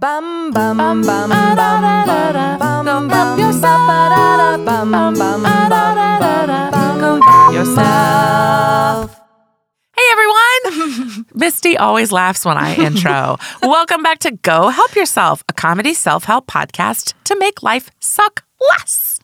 Bum bum bum bum bum bum bum bum yourself. Bum bum bum bum yourself. Hey everyone! Misty always laughs when I intro. Welcome back to Go Help Yourself, a comedy self help podcast to make life suck less.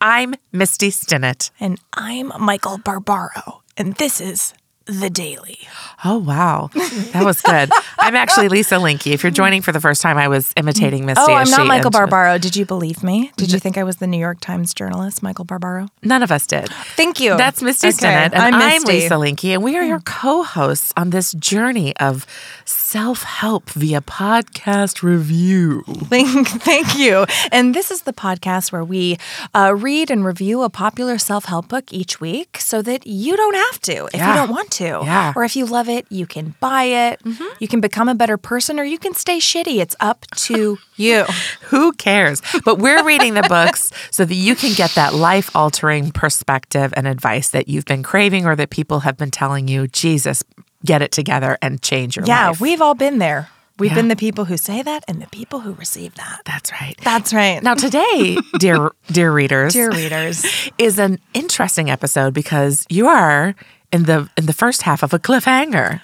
I'm Misty Stinnett. And I'm Michael Barbaro, and this is The Daily. Oh, wow. That was good. I'm actually Lisa Linke. If you're joining for the first time, I was imitating Misty. Oh, I'm not Michael Barbaro. Did you believe me? Did you think I was the New York Times journalist, Michael Barbaro? None of us did. Thank you. That's Misty Okay, Stinnett, and I'm I'm, Lisa Linke, and we are your co-hosts on this journey of self-help via podcast review. Thank, thank you. And this is the podcast where we uh, read and review a popular self help book each week so that you don't have to if you don't want to. Yeah. Or if you love it, you can buy it. Mm-hmm. You can become a better person or you can stay shitty. It's up to you. Who cares? But we're reading the books so that you can get that life altering perspective and advice that you've been craving or that people have been telling you, Jesus, get it together and change your Yeah, life. Yeah, we've all been there. We've Yeah. been the people who say that and the people who receive that. That's right. That's right. Now today, dear dear readers, Dear readers. is an interesting episode because you are in the in the first half of a cliffhanger.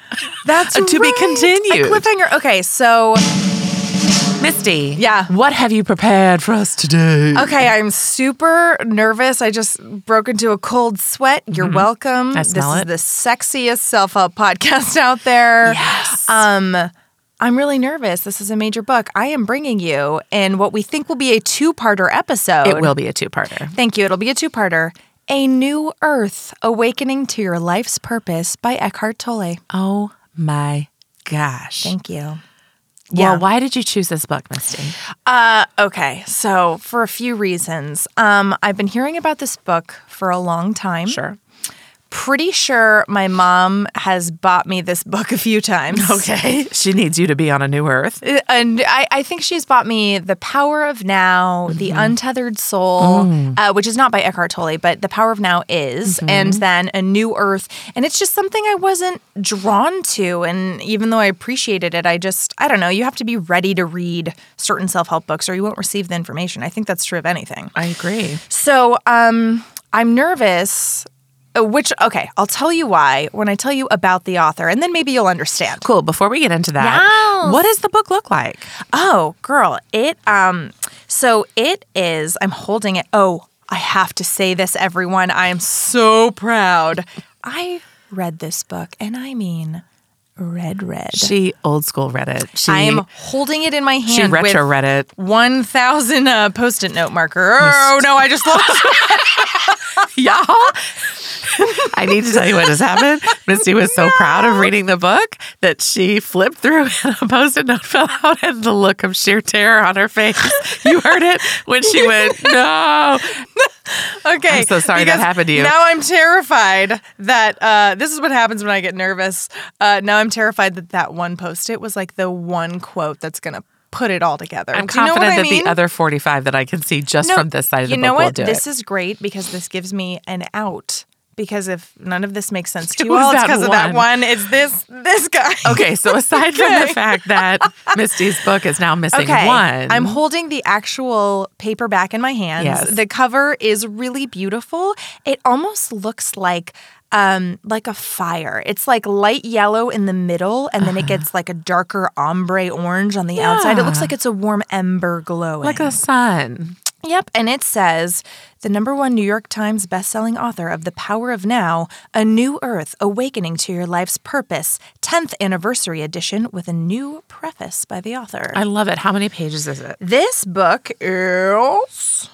That's To be continued. A cliffhanger. Okay, so Misty, Yeah. what have you prepared for us today? Okay, I'm super nervous. I just broke into a cold sweat. You're welcome. Mm-hmm. I smell this it. is the sexiest self-help podcast out there. Yes. Um I'm really nervous. This is a major book. I am bringing you in what we think will be a two-parter episode. it will be a two-parter. Thank you. It'll be a two-parter. A New Earth: Awakening to Your Life's Purpose by Eckhart Tolle. Oh my gosh. Thank you. Well, why did you choose this book, Misty? Uh, okay. So, for a few reasons, um, I've been hearing about this book for a long time. Sure. Pretty sure my mom has bought me this book a few times. Okay. She needs you to be on a new earth. Uh, And I, I think she's bought me The Power of Now, The Mm-hmm. Untethered Soul, Mm. uh, which is not by Eckhart Tolle, but The Power of Now is, Mm-hmm. and then A New Earth. And it's just something I wasn't drawn to. And even though I appreciated it, I just, I don't know, you have to be ready to read certain self help books or you won't receive the information. I think that's true of anything. I agree. So um, I'm nervous. Uh, Which okay, I'll tell you why when I tell you about the author, and then maybe you'll understand. Cool. Before we get into that, Yes. what does the book look like? Oh, girl, it um, so it is. I'm holding it. Oh, I have to say this, everyone. I am so proud. I read this book, and I mean, red, red. She old school read it. She, I am holding it in my hand. she retro read it. 1,000 uh, post-it note marker. Oh no, I just lost. Y'all. I need to tell you what has happened. Misty was so proud of reading the book that she flipped through and a post-it note fell out and the look of sheer terror on her face. You heard it when she went, no. Okay. I'm so sorry that happened to you. Now I'm terrified that uh, this is what happens when I get nervous. Uh, now I'm terrified that that one post it was like the one quote that's going to put it all together. I'm Do you know confident what I that mean? the other 45 that I can see just No, from this side of the book will what? do This it. is great because this gives me an out. Because if none of this makes sense to you all, it's because of that one? It's this this guy. Okay, so aside from the fact that Misty's book is now missing Okay. one, I'm holding the actual paperback in my hands. Yes. The cover is really beautiful. It almost looks like um like a fire. It's like light yellow in the middle and then it gets like a darker ombre orange on the outside. It looks like it's a warm ember glowing. like a sun. Yep, and it says the number one New York Times bestselling author of The Power of Now, A New Earth Awakening to Your Life's Purpose, 10th anniversary edition with a new preface by the author. I love it. How many pages is it? This book is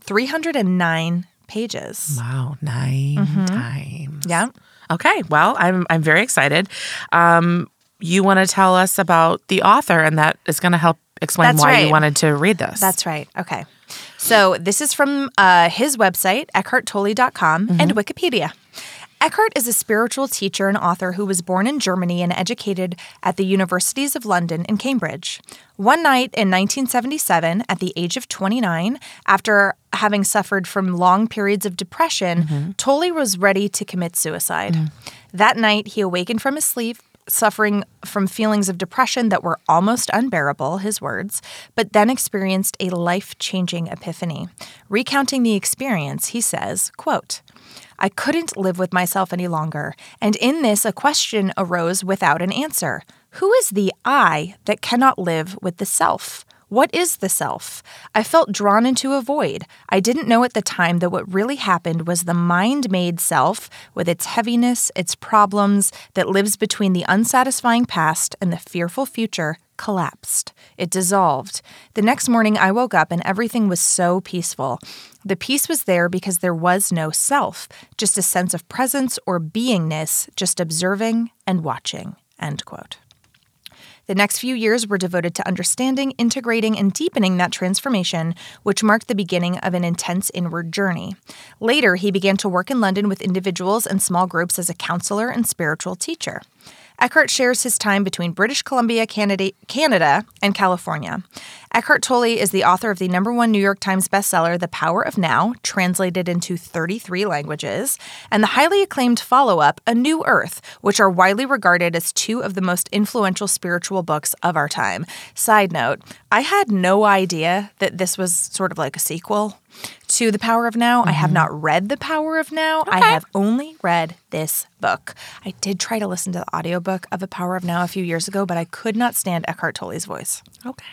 309 pages. Wow, 9 Mm-hmm. times. Yeah. Okay, well, I'm I'm very excited. Um, you want to tell us about the author, and that is going to help explain That's why right. you wanted to read this. That's right. Okay. So this is from uh, his website, eckharttolle.com, and Wikipedia. Eckhart is a spiritual teacher and author who was born in Germany and educated at the universities of London and Cambridge. One night in 1977, at the age of 29, after having suffered from long periods of depression, mm-hmm. Tolle was ready to commit suicide. Mm-hmm. That night, he awakened from his sleep suffering from feelings of depression that were almost unbearable, his words, but then experienced a life-changing epiphany. Recounting the experience, he says, quote, I couldn't live with myself any longer, and in this a question arose without an answer. Who is the I that cannot live with the self? What is the self? I felt drawn into a void. I didn't know at the time that what really happened was the mind made self, with its heaviness, its problems, that lives between the unsatisfying past and the fearful future, collapsed. It dissolved. The next morning, I woke up and everything was so peaceful. The peace was there because there was no self, just a sense of presence or beingness, just observing and watching. End quote. The next few years were devoted to understanding, integrating, and deepening that transformation, which marked the beginning of an intense inward journey. Later, he began to work in London with individuals and small groups as a counselor and spiritual teacher. Eckhart shares his time between British Columbia, Canada, and California. Eckhart Tolle is the author of the number one New York Times bestseller, The Power of Now, translated into 33 languages, and the highly acclaimed follow up, A New Earth, which are widely regarded as two of the most influential spiritual books of our time. Side note, I had no idea that this was sort of like a sequel to The Power of Now. I have not read The Power of Now. I have only read this book. I did try to listen to the audiobook of The Power of Now a few years ago, but I could not stand Eckhart Tolle's voice. Okay.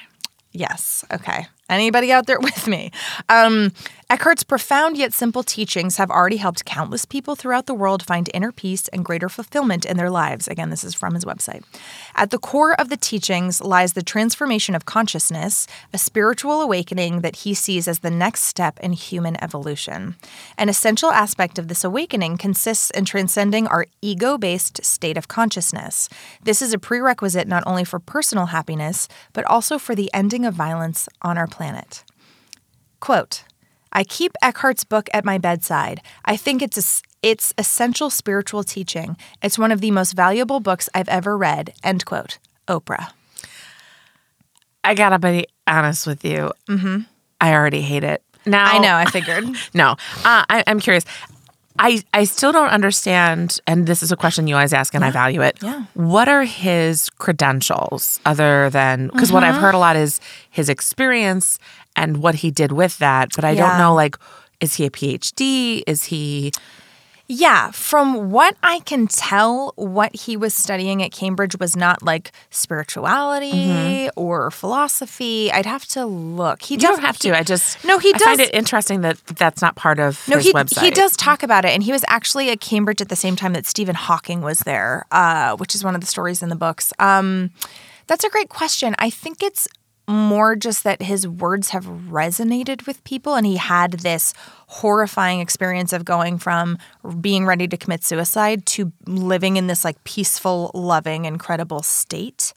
Yes. Okay. Anybody out there with me? Um, Eckhart's profound yet simple teachings have already helped countless people throughout the world find inner peace and greater fulfillment in their lives. Again, this is from his website. At the core of the teachings lies the transformation of consciousness, a spiritual awakening that he sees as the next step in human evolution. An essential aspect of this awakening consists in transcending our ego based state of consciousness. This is a prerequisite not only for personal happiness, but also for the ending of violence on our planet. Quote, I keep Eckhart's book at my bedside. I think it's a, it's essential spiritual teaching. It's one of the most valuable books I've ever read. End quote. Oprah. I gotta be honest with you. Mm-hmm. I already hate it. Now I know. I figured. No, uh, I, I'm curious. I I still don't understand, and this is a question you always ask, and I value it. Yeah. What are his credentials other than because what Mm-hmm. I've heard a lot is his experience and what he did with that, but I Yeah. don't know like. Is he a PhD? Is he Yeah, from what I can tell, what he was studying at Cambridge was not like spirituality or philosophy. I'd have to look. He You don't def- have to. I just No, he I find it interesting that that's not part of No, his he website. he does talk about it, and he was actually at Cambridge at the same time that Stephen Hawking was there, uh, which is one of the stories in the books. Um, that's a great question. I think it's more just that his words have resonated with people, and he had this horrifying experience of going from being ready to commit suicide to living in this like peaceful, loving, incredible state.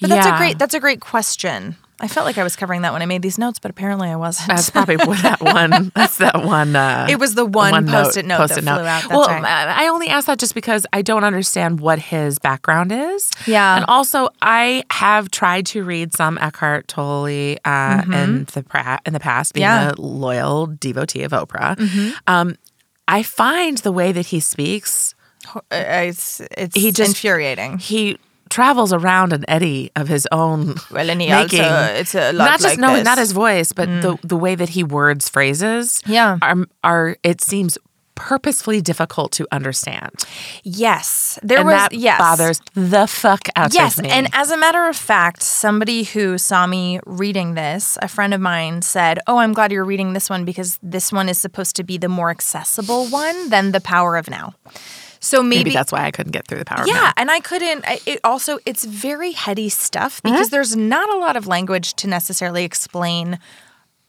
But that's a great that's a great question. I felt like I was covering that when I made these notes, but apparently I wasn't. That's probably that one. That's that one. Uh, It was the one post-it note that flew out, well. I only ask that just because I don't understand what his background is. Yeah. and also I have tried to read some Eckhart Tolle uh, in the pra- in the past, being Mm-hmm. Yeah. a loyal devotee of Oprah. Mm-hmm. Um, I find the way that he speaks, Uh, it's it's He just- infuriating. he travels around an eddy of his own. Well, and he making. also it's a lot not just like no, this. Mm. not his voice, but the the way that he words phrases. Yeah. are are it seems purposefully difficult to understand, yes, there and was that yes bothers the fuck out Yes, of me. Yes, and as a matter of fact, somebody who saw me reading this, a friend of mine said, "Oh, I'm glad you're reading this one because this one is supposed to be the more accessible one than The Power of Now." So maybe, maybe that's why I couldn't get through the power. Yeah, and I couldn't. It also it's very heady stuff Mm-hmm. because there's not a lot of language to necessarily explain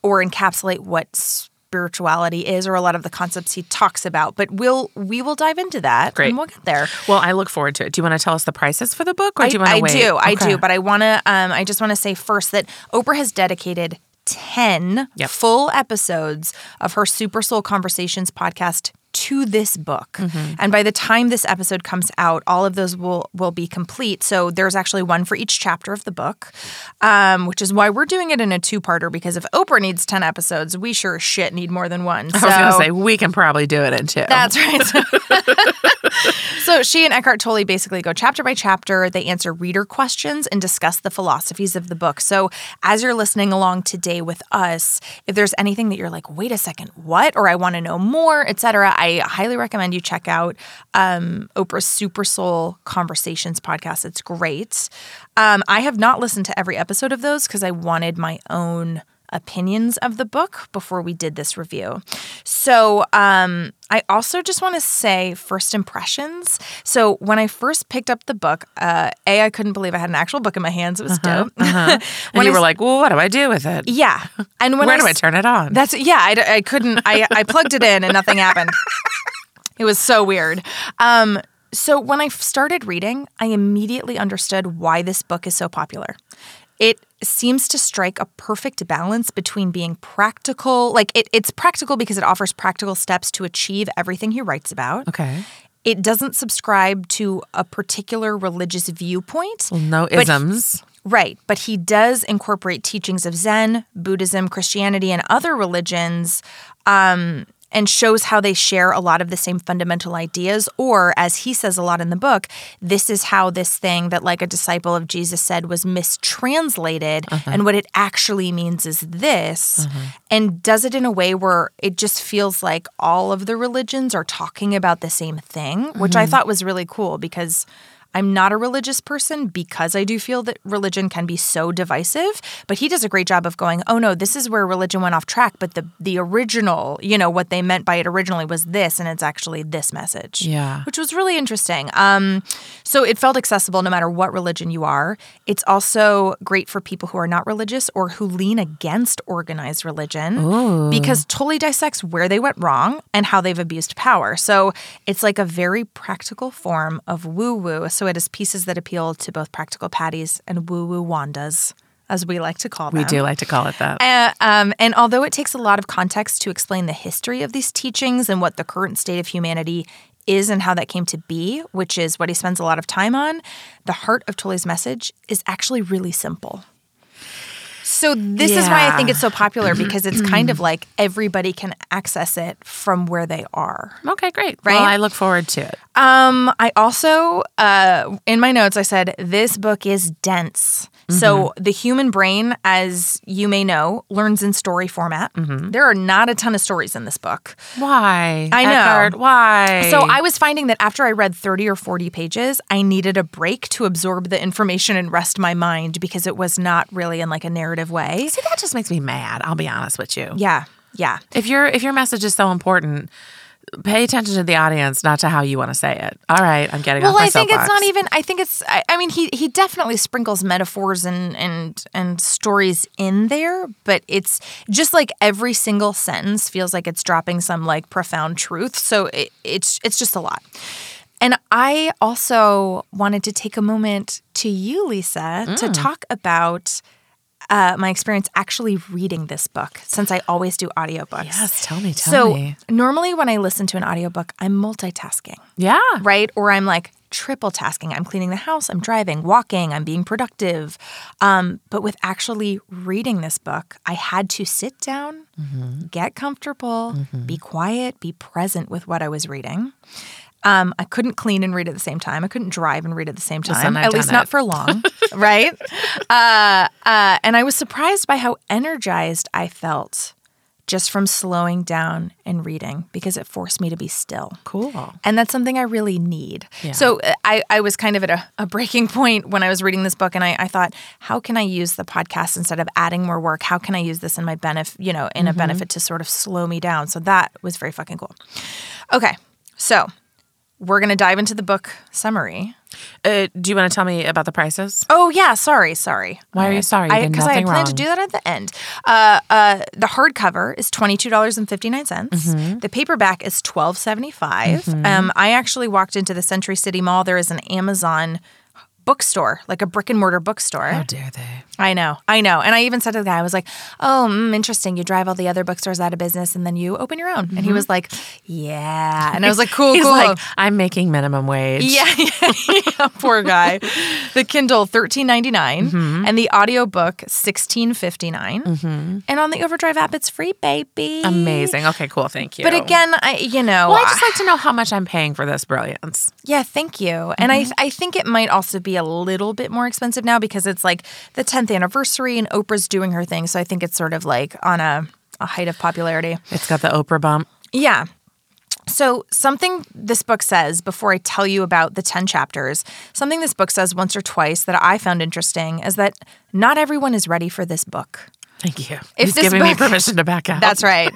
or encapsulate what spirituality is or a lot of the concepts he talks about. But we'll we will dive into that. Great. and we'll get there. Well, I look forward to it. Do you want to tell us the prices for the book, or I, do you want to I wait? do, I Okay. do. But I want to. Um, I just want to say first that Oprah has dedicated ten Yep. full episodes of her Super Soul Conversations podcast to this book. And by the time this episode comes out, all of those will will be complete. So there's actually one for each chapter of the book, um, which is why we're doing it in a two-parter because if Oprah needs 10 episodes, we sure as shit need more than one. So, I was going to say, we can probably do it in two. That's right. so she and Eckhart Tolle basically go chapter by chapter. They answer reader questions and discuss the philosophies of the book. So as you're listening along today with us, if there's anything that you're like, wait a second, what? Or I want to know more, etc., I highly recommend you check out um, Oprah's Super Soul Conversations podcast. It's great. Um, I have not listened to every episode of those because I wanted my own opinions of the book before we did this review. So, um, I also just want to say first impressions. So, when I first picked up the book, uh, A, I couldn't believe I had an actual book in my hands. It was dope. And When you I were like, well, what do I do with it? yeah. And when Where I do I turn it on? That's, yeah, I couldn't, I, I plugged it in and nothing happened. It was so weird. Um, so when I started reading, I immediately understood why this book is so popular. It seems to strike a perfect balance between being practical, like it, it's practical because it offers practical steps to achieve everything he writes about. okay. It doesn't subscribe to a particular religious viewpoint. Well, no But- isms. Right, but he does incorporate teachings of Zen, Buddhism, Christianity, and other religions, um, and shows how they share a lot of the same fundamental ideas. Or, as he says a lot in the book, this is how this thing that, like a disciple of Jesus said, was mistranslated, uh-huh. and what it actually means is this, uh-huh. and does it in a way where it just feels like all of the religions are talking about the same thing, which I mm-hmm. thought was really cool because. I'm not a religious person because I do feel that religion can be so divisive, but he does a great job of going, "Oh no, this is where religion went off track, but the the original, you know, what they meant by it originally was this and it's actually this message." Yeah. Which was really interesting. Um so it felt accessible no matter what religion you are. It's also great for people who are not religious or who lean against organized religion because Tolle dissects where they went wrong and how they've abused power. So it's like a very practical form of woo woo. So it has pieces that appeal to both practical patties and woo woo Wandas, as we like to call them. We do like to call it that. Uh, um, and although it takes a lot of context to explain the history of these teachings and what the current state of humanity is and how that came to be, which is what he spends a lot of time on, the heart of Tolle's message is actually really simple. So this is why I think it's so popular because it's kind of like everybody can access it from where they are. okay, great. Right? Well, I look forward to it. Um, I also, uh, in my notes, I said this book is dense. So the human brain, as you may know, learns in story format. There are not a ton of stories in this book. Why? I know. Eckhart, why? So I was finding that after I read 30 or 40 pages, I needed a break to absorb the information and rest my mind because it was not really in like a narrative way. See, that just makes me mad. I'll be honest with you. Yeah. Yeah. If your if your message is so important, pay attention to the audience, not to how you want to say it. All right, I'm getting Well, I think it's not even. I think it's. I, I mean, he he definitely sprinkles metaphors and and and stories in there, but it's just like every single sentence feels like it's dropping some like profound truth. So it, it's it's just a lot. And I also wanted to take a moment to you, Lisa, to Mm. talk about. Uh, my experience actually reading this book since I always do audiobooks. Yes, tell me, tell so me. normally when I listen to an audiobook, I'm multitasking Yeah. right? Or I'm like triple tasking. I'm cleaning the house, I'm driving, walking, I'm being productive. Um, but with actually reading this book, I had to sit down, get comfortable, be quiet, be present with what I was reading. Um, I couldn't clean and read at the same time. I couldn't drive and read at the same time, I've at least done not for long, right? Uh, uh, and I was surprised by how energized I felt just from slowing down and reading because it forced me to be still. Cool. And that's something I really need. Yeah. So uh, I, I was kind of at a, a breaking point when I was reading this book, and I, I thought, how can I use the podcast instead of adding more work? How can I use this in my benefit, you know, in a benefit to sort of slow me down? So that was very fucking cool. Okay, so we're gonna dive into the book summary. Uh, do you want to tell me about the prices? Oh yeah, sorry, sorry. Why are you sorry? Because I, had nothing planned to do that at the end. Uh, uh, the hardcover is twenty two dollars and fifty nine cents. Mm-hmm. The paperback is twelve Um, I actually walked into the Century City Mall. There is an Amazon bookstore, like a brick and mortar bookstore. How dare they? I know, I know. And I even said to the guy, I was like, "Oh, mm, interesting. You drive all the other bookstores out of business, and then you open your own." And he mm-hmm. was like, "Yeah." And I was like, "Cool, He's cool." like, I'm making minimum wage. yeah, yeah, yeah, poor guy. The Kindle thirteen ninety mm-hmm. and the audiobook sixteen mm-hmm. And on the Overdrive app, it's free, baby. Amazing. Okay, cool. Thank you. But again, I you know, well, I just like to know how much I'm paying for this brilliance. Yeah, thank you. And I I think it might also be a little bit more expensive now because it's like the 10th anniversary and Oprah's doing her thing. So I think it's sort of like on a, a height of popularity. It's got the Oprah bump. Yeah. So, something this book says before I tell you about the 10 chapters, something this book says once or twice that I found interesting is that not everyone is ready for this book. Thank you. If He's giving me permission to back out. That's right.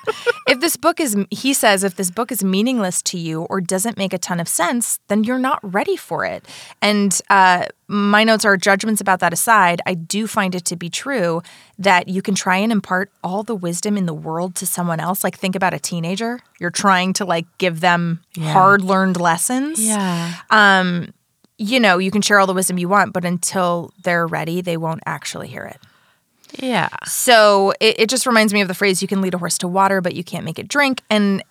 if this book is, he says, if this book is meaningless to you or doesn't make a ton of sense, then you're not ready for it. And uh, my notes are judgments about that aside, I do find it to be true that you can try and impart all the wisdom in the world to someone else. Like, think about a teenager. You're trying to like give them hard learned lessons. Yeah. You know, you can share all the wisdom you want, but until they're ready, they won't actually hear it. Yeah. So it, it just reminds me of the phrase you can lead a horse to water, but you can't make it drink. And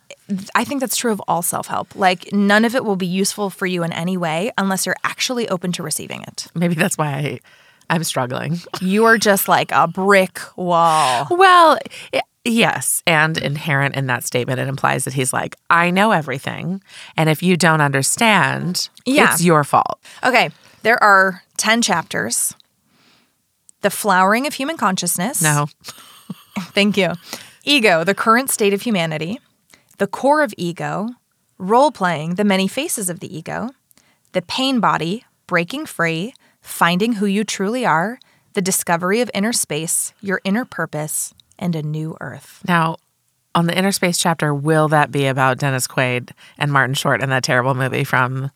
I think that's true of all self help. Like, none of it will be useful for you in any way unless you're actually open to receiving it. Maybe that's why I, I'm struggling. You are just like a brick wall. Well, i- yes. And inherent in that statement, it implies that he's like, I know everything. And if you don't understand, Yeah. it's your fault. Okay, there are 10 chapters. The flowering of human consciousness. No. Thank you. Ego, the current state of humanity. The core of ego. Role playing, the many faces of the ego. The pain body, breaking free. Finding who you truly are. The discovery of inner space, your inner purpose, and a new earth. Now, on the inner space chapter, will that be about Dennis Quaid and Martin Short and that terrible movie from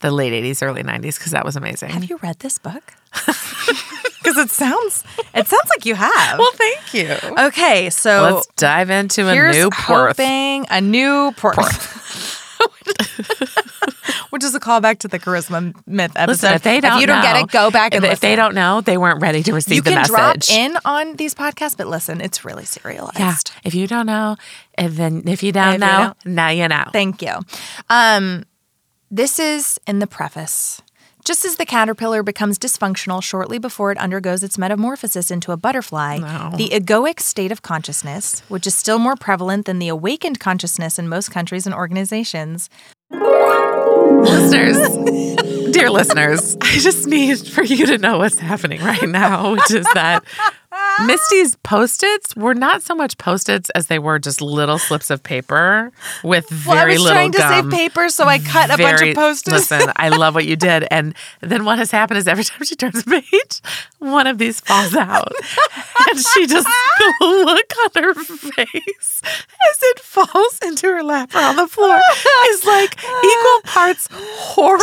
the late 80s, early 90s? Because that was amazing. Have you read this book? Because it sounds it sounds like you have. well, thank you. okay, so Let's dive into a new porth. hoping a new port. Which is a callback to the charisma myth episode. Listen, if they don't you don't get know- it, go back and if, if they don't know, they weren't ready to receive You the can drop in on these podcasts, but listen, it's really serialized. Yeah. If you don't know, and then if you don't If you know, now you know. Thank you. Um, this is in the preface. Just as the caterpillar becomes dysfunctional shortly before it undergoes its metamorphosis into a butterfly, the egoic state of consciousness, which is still more prevalent than the awakened consciousness in most countries and organizations, listeners, dear listeners, I just need for you to know what's happening right now, which is that Ah. Misty's post its were not so much post its as they were just little slips of paper with very well, I was little trying to gum. save paper, so I cut a bunch of post-its. Listen, I love what you did. And then what has happened is every time she turns a page, one of these falls out. and she just, the look on her face as it falls into her lap or on the floor is like equal parts horror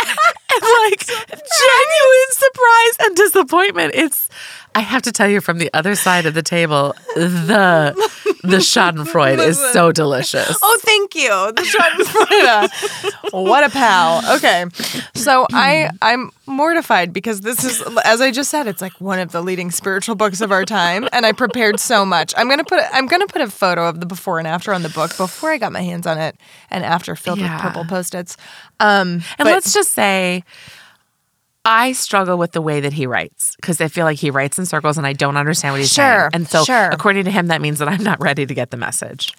and like genuine surprise and disappointment. It's, I have to tell you from the other side of the table, the the Schadenfreude is so delicious. Oh, thank you. The Schadenfreude. what a pal. Okay. So I I'm mortified because this is as I just said, it's like one of the leading spiritual books of our time. And I prepared so much. I'm gonna put I'm gonna put a photo of the before and after on the book before I got my hands on it and after filled Yeah. with purple post-its. Um And but- let's just say, I struggle with the way that he writes because I feel like he writes in circles and I don't understand what he's saying. Sure, And so, sure. according to him, that means that I'm not ready to get the message.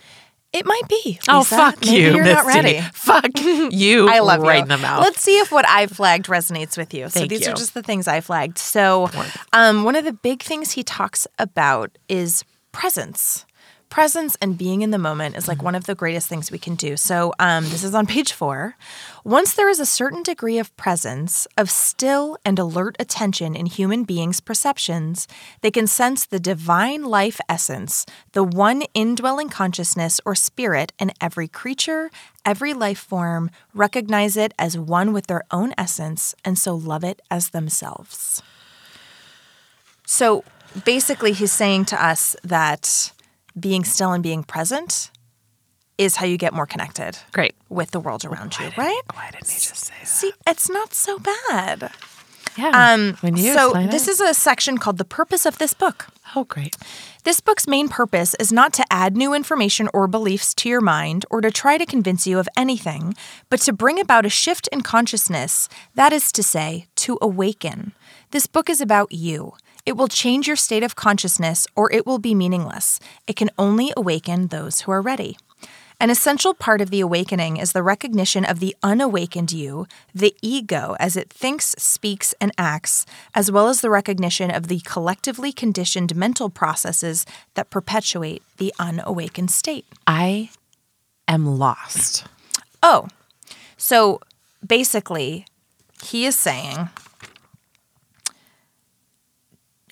it might be. Oh, fuck Maybe you, You're not ready. Fuck you. I love right you. in the mouth. Let's see if what I flagged resonates with you. so Thank these you. are just the things I flagged. So, um, one of the big things he talks about is presence. Presence and being in the moment is like one of the greatest things we can do. So, um, this is on page four. Once there is a certain degree of presence, of still and alert attention in human beings' perceptions, they can sense the divine life essence, the one indwelling consciousness or spirit in every creature, every life form, recognize it as one with their own essence, and so love it as themselves. So basically, he's saying to us that being still and being present is how you get more connected Great. with the world around you, right? Why didn't he just say that? See, it's not so bad. Yeah. Um, when you so this it. is a section called the purpose of this book. oh great. This book's main purpose is not to add new information or beliefs to your mind or to try to convince you of anything, but to bring about a shift in consciousness, that is to say, to awaken. This book is about you. It will change your state of consciousness or it will be meaningless. It can only awaken those who are ready. An essential part of the awakening is the recognition of the unawakened you, the ego, as it thinks, speaks, and acts, as well as the recognition of the collectively conditioned mental processes that perpetuate the unawakened state. I am lost. Oh, so basically, he is saying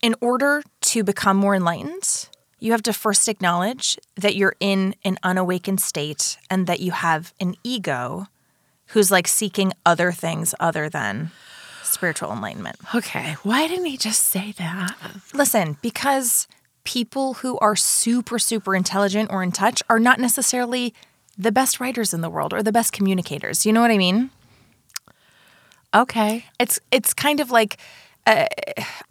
in order to become more enlightened, you have to first acknowledge that you're in an unawakened state and that you have an ego who's like seeking other things other than spiritual enlightenment. Okay. Why didn't he just say that? Listen, because people who are super, super intelligent or in touch are not necessarily the best writers in the world or the best communicators. You know what I mean? Okay. It's it's kind of like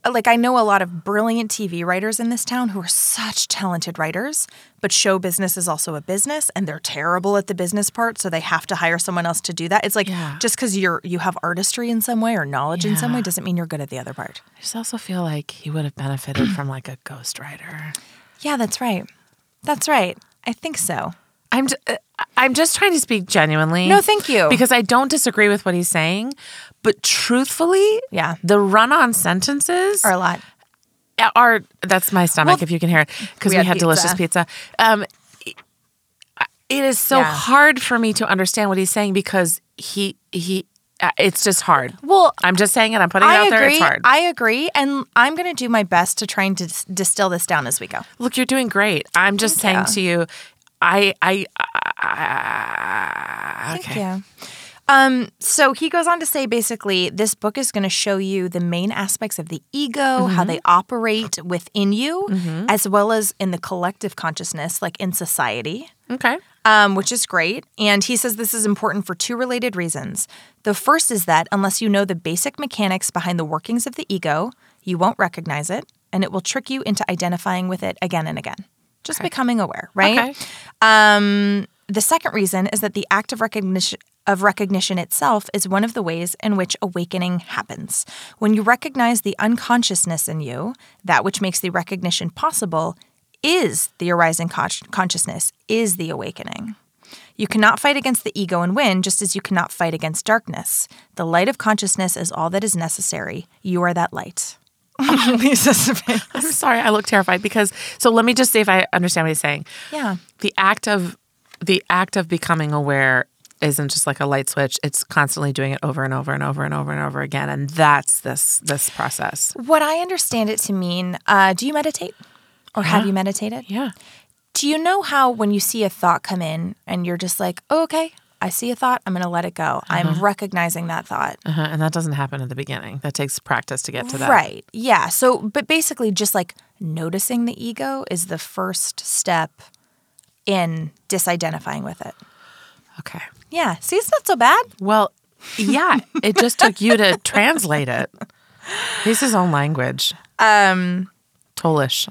uh, like I know a lot of brilliant TV writers in this town who are such talented writers, but show business is also a business and they're terrible at the business part, so they have to hire someone else to do that. It's like Yeah. just cuz you're you have artistry in some way or knowledge in some way doesn't mean you're good at the other part. I just also feel like he would have benefited from like a ghostwriter. Yeah, that's right. That's right. I think so. I'm uh, I'm just trying to speak genuinely. No, thank you. Because I don't disagree with what he's saying, but truthfully, Yeah. the run-on sentences are a lot. are that's my stomach Well, if you can hear it because we had had, delicious pizza. pizza. Um, it is so Yeah. hard for me to understand what he's saying because he he uh, it's just hard. Well, I'm just saying it. I'm putting it I out there. It's hard. I agree, and I'm going to do my best to try and dis- distill this down as we go. Look, you're doing great. I'm just saying Thank to you, I I, I okay. Thank you. Um, so he goes on to say basically, this book is going to show you the main aspects of the ego, how they operate within you, as well as in the collective consciousness, like in society. Okay. um, which is great. And he says this is important for two related reasons. The first is that unless you know the basic mechanics behind the workings of the ego, you won't recognize it, and it will trick you into identifying with it again and again. Just becoming aware, right? Okay. Um, the second reason is that the act of recognition of recognition itself is one of the ways in which awakening happens. When you recognize the unconsciousness in you, that which makes the recognition possible is the arising con- consciousness, is the awakening. You cannot fight against the ego and win, just as you cannot fight against darkness. The light of consciousness is all that is necessary. You are that light. Lisa's face. I'm sorry. I look terrified because so let me just see if I understand what he's saying. Yeah. The act of the act of becoming aware isn't just like a light switch. It's constantly doing it over and over and over and over and over again, and that's this this process. What I understand it to mean, uh, do you meditate? Or have you meditated? Yeah. Do you know how when you see a thought come in and you're just like, oh, okay, I see a thought, I'm going to let it go. I'm recognizing that thought. Uh-huh. And that doesn't happen at the beginning. That takes practice to get to that. Right. Yeah. So, but basically, just like noticing the ego is the first step in disidentifying with it. Okay. Yeah. See, it's not so bad. Well, yeah. it just took you to translate it. He's his own language. Um, Tolish.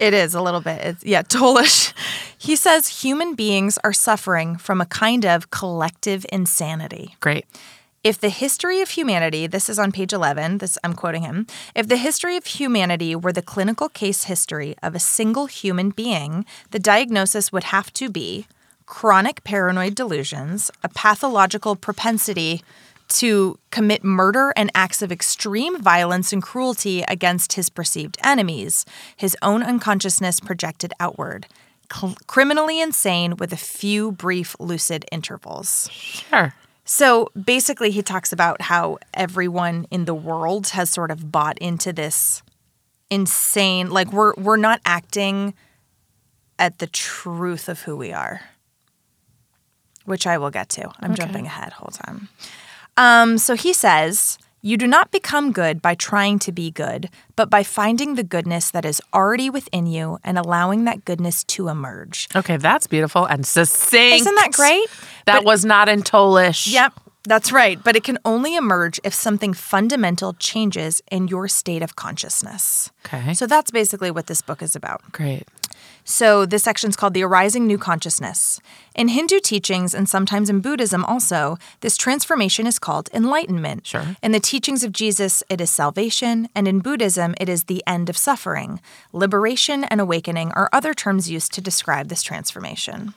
It is a little bit. It's, yeah, Tolish. He says human beings are suffering from a kind of collective insanity. Great. If the history of humanity, this is on page 11, this I'm quoting him. If the history of humanity were the clinical case history of a single human being, the diagnosis would have to be chronic paranoid delusions, a pathological propensity to commit murder and acts of extreme violence and cruelty against his perceived enemies, his own unconsciousness projected outward, cl- criminally insane with a few brief lucid intervals. Sure. So basically, he talks about how everyone in the world has sort of bought into this insane, like we're we're not acting at the truth of who we are, which I will get to. I'm jumping ahead. whole time. Um, so he says You do not become good by trying to be good, but by finding the goodness that is already within you and allowing that goodness to emerge. Okay, that's beautiful and succinct. Isn't that great? That But- was not in Tolish. Yep, that's right. But it can only emerge if something fundamental changes in your state of consciousness. Okay. So that's basically what this book is about. Great. So this section is called The Arising New Consciousness. In Hindu teachings and sometimes in Buddhism also, this transformation is called enlightenment. Sure. In the teachings of Jesus, it is salvation, and in Buddhism, it is the end of suffering. Liberation and awakening are other terms used to describe this transformation.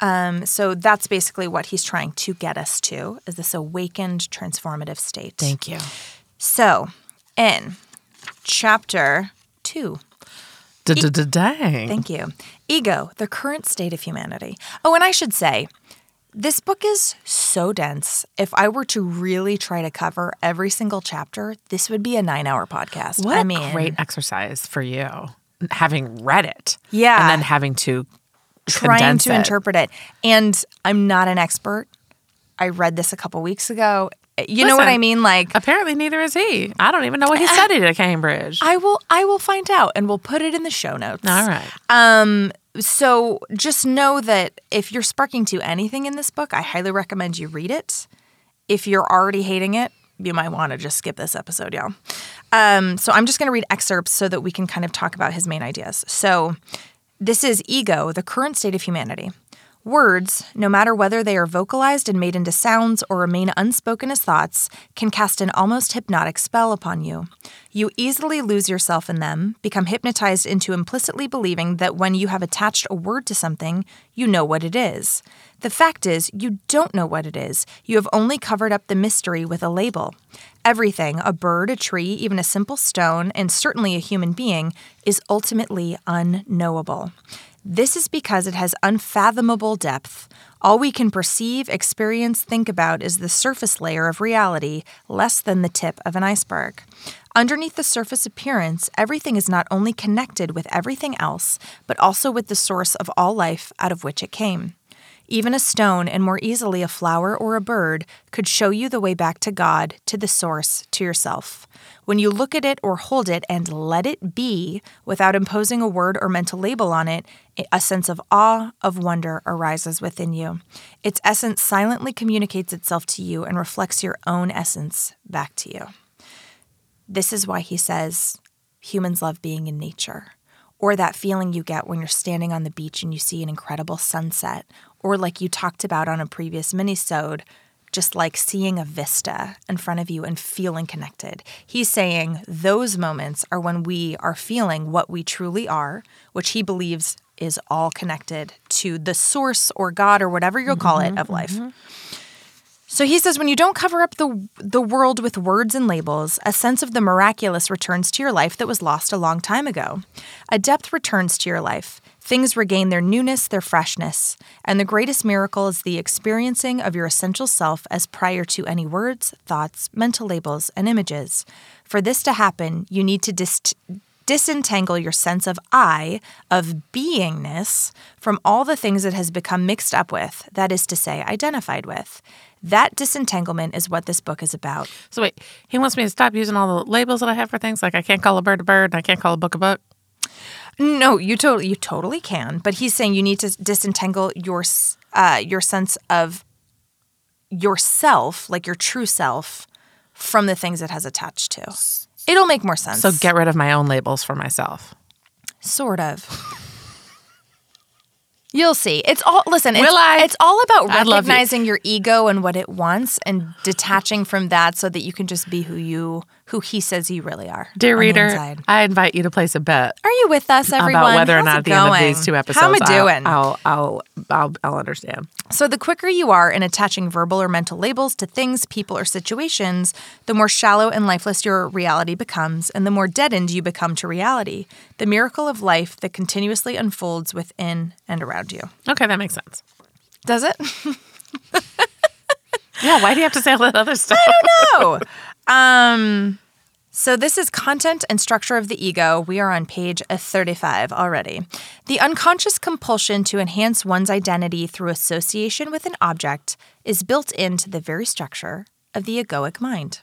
Um, so that's basically what he's trying to get us to is this awakened transformative state. Thank you. So, in chapter 2, Dang. Thank you. Ego, the current state of humanity. Oh, and I should say, this book is so dense. If I were to really try to cover every single chapter, this would be a nine hour podcast. What I a mean, great exercise for you, having read it. Yeah. And then having to trying to it. interpret it. And I'm not an expert. I read this a couple weeks ago. You know what I mean? Like, Apparently, neither is he. I don't even know what he studied at Cambridge. I will I will find out and we'll put it in the show notes. All right. Um, so just know that if you're sparking to anything in this book, I highly recommend you read it. If you're already hating it, you might want to just skip this episode, y'all. Um, so I'm just going to read excerpts so that we can kind of talk about his main ideas. So this is ego, the current state of humanity. Words, no matter whether they are vocalized and made into sounds or remain unspoken as thoughts, can cast an almost hypnotic spell upon you. You easily lose yourself in them, become hypnotized into implicitly believing that when you have attached a word to something, you know what it is. The fact is, you don't know what it is. You have only covered up the mystery with a label. Everything a bird, a tree, even a simple stone, and certainly a human being is ultimately unknowable. This is because it has unfathomable depth. All we can perceive, experience, think about is the surface layer of reality, less than the tip of an iceberg. Underneath the surface appearance, everything is not only connected with everything else, but also with the source of all life out of which it came. Even a stone, and more easily a flower or a bird, could show you the way back to God, to the source, to yourself. When you look at it or hold it and let it be, without imposing a word or mental label on it, a sense of awe, of wonder arises within you. Its essence silently communicates itself to you and reflects your own essence back to you. This is why he says humans love being in nature. Or that feeling you get when you're standing on the beach and you see an incredible sunset. Or like you talked about on a previous minisode, just like seeing a vista in front of you and feeling connected. He's saying those moments are when we are feeling what we truly are, which he believes is all connected to the source or God or whatever you'll call it mm-hmm, of life. Mm-hmm. So he says when you don't cover up the the world with words and labels, a sense of the miraculous returns to your life that was lost a long time ago. A depth returns to your life. Things regain their newness, their freshness, and the greatest miracle is the experiencing of your essential self as prior to any words, thoughts, mental labels, and images. For this to happen, you need to dis- disentangle your sense of I, of beingness, from all the things it has become mixed up with, that is to say, identified with. That disentanglement is what this book is about. So wait, he wants me to stop using all the labels that I have for things. Like I can't call a bird a bird, and I can't call a book a book. No, you totally you totally can, but he's saying you need to disentangle your uh, your sense of yourself, like your true self, from the things it has attached to. It'll make more sense. So get rid of my own labels for myself. Sort of. You'll see. It's all listen. It's, Will I? It's all about love you. recognizing your ego and what it wants, and detaching from that, so that you can just be who you, who he says you really are. Dear reader. I invite you to place a bet are you with us, everyone? about whether or How's not it at the end of going? these two episodes How am I I'll- doing? I'll, I'll, I'll, I'll understand. So, the quicker you are in attaching verbal or mental labels to things, people, or situations, the more shallow and lifeless your reality becomes, and the more deadened you become to reality, the miracle of life that continuously unfolds within and around you. Okay, that makes sense. Does it? Yeah, why do you have to say all that other stuff? no. Um, so this is content and structure of the ego. We are on page 35 already. The unconscious compulsion to enhance one's identity through association with an object is built into the very structure of the egoic mind.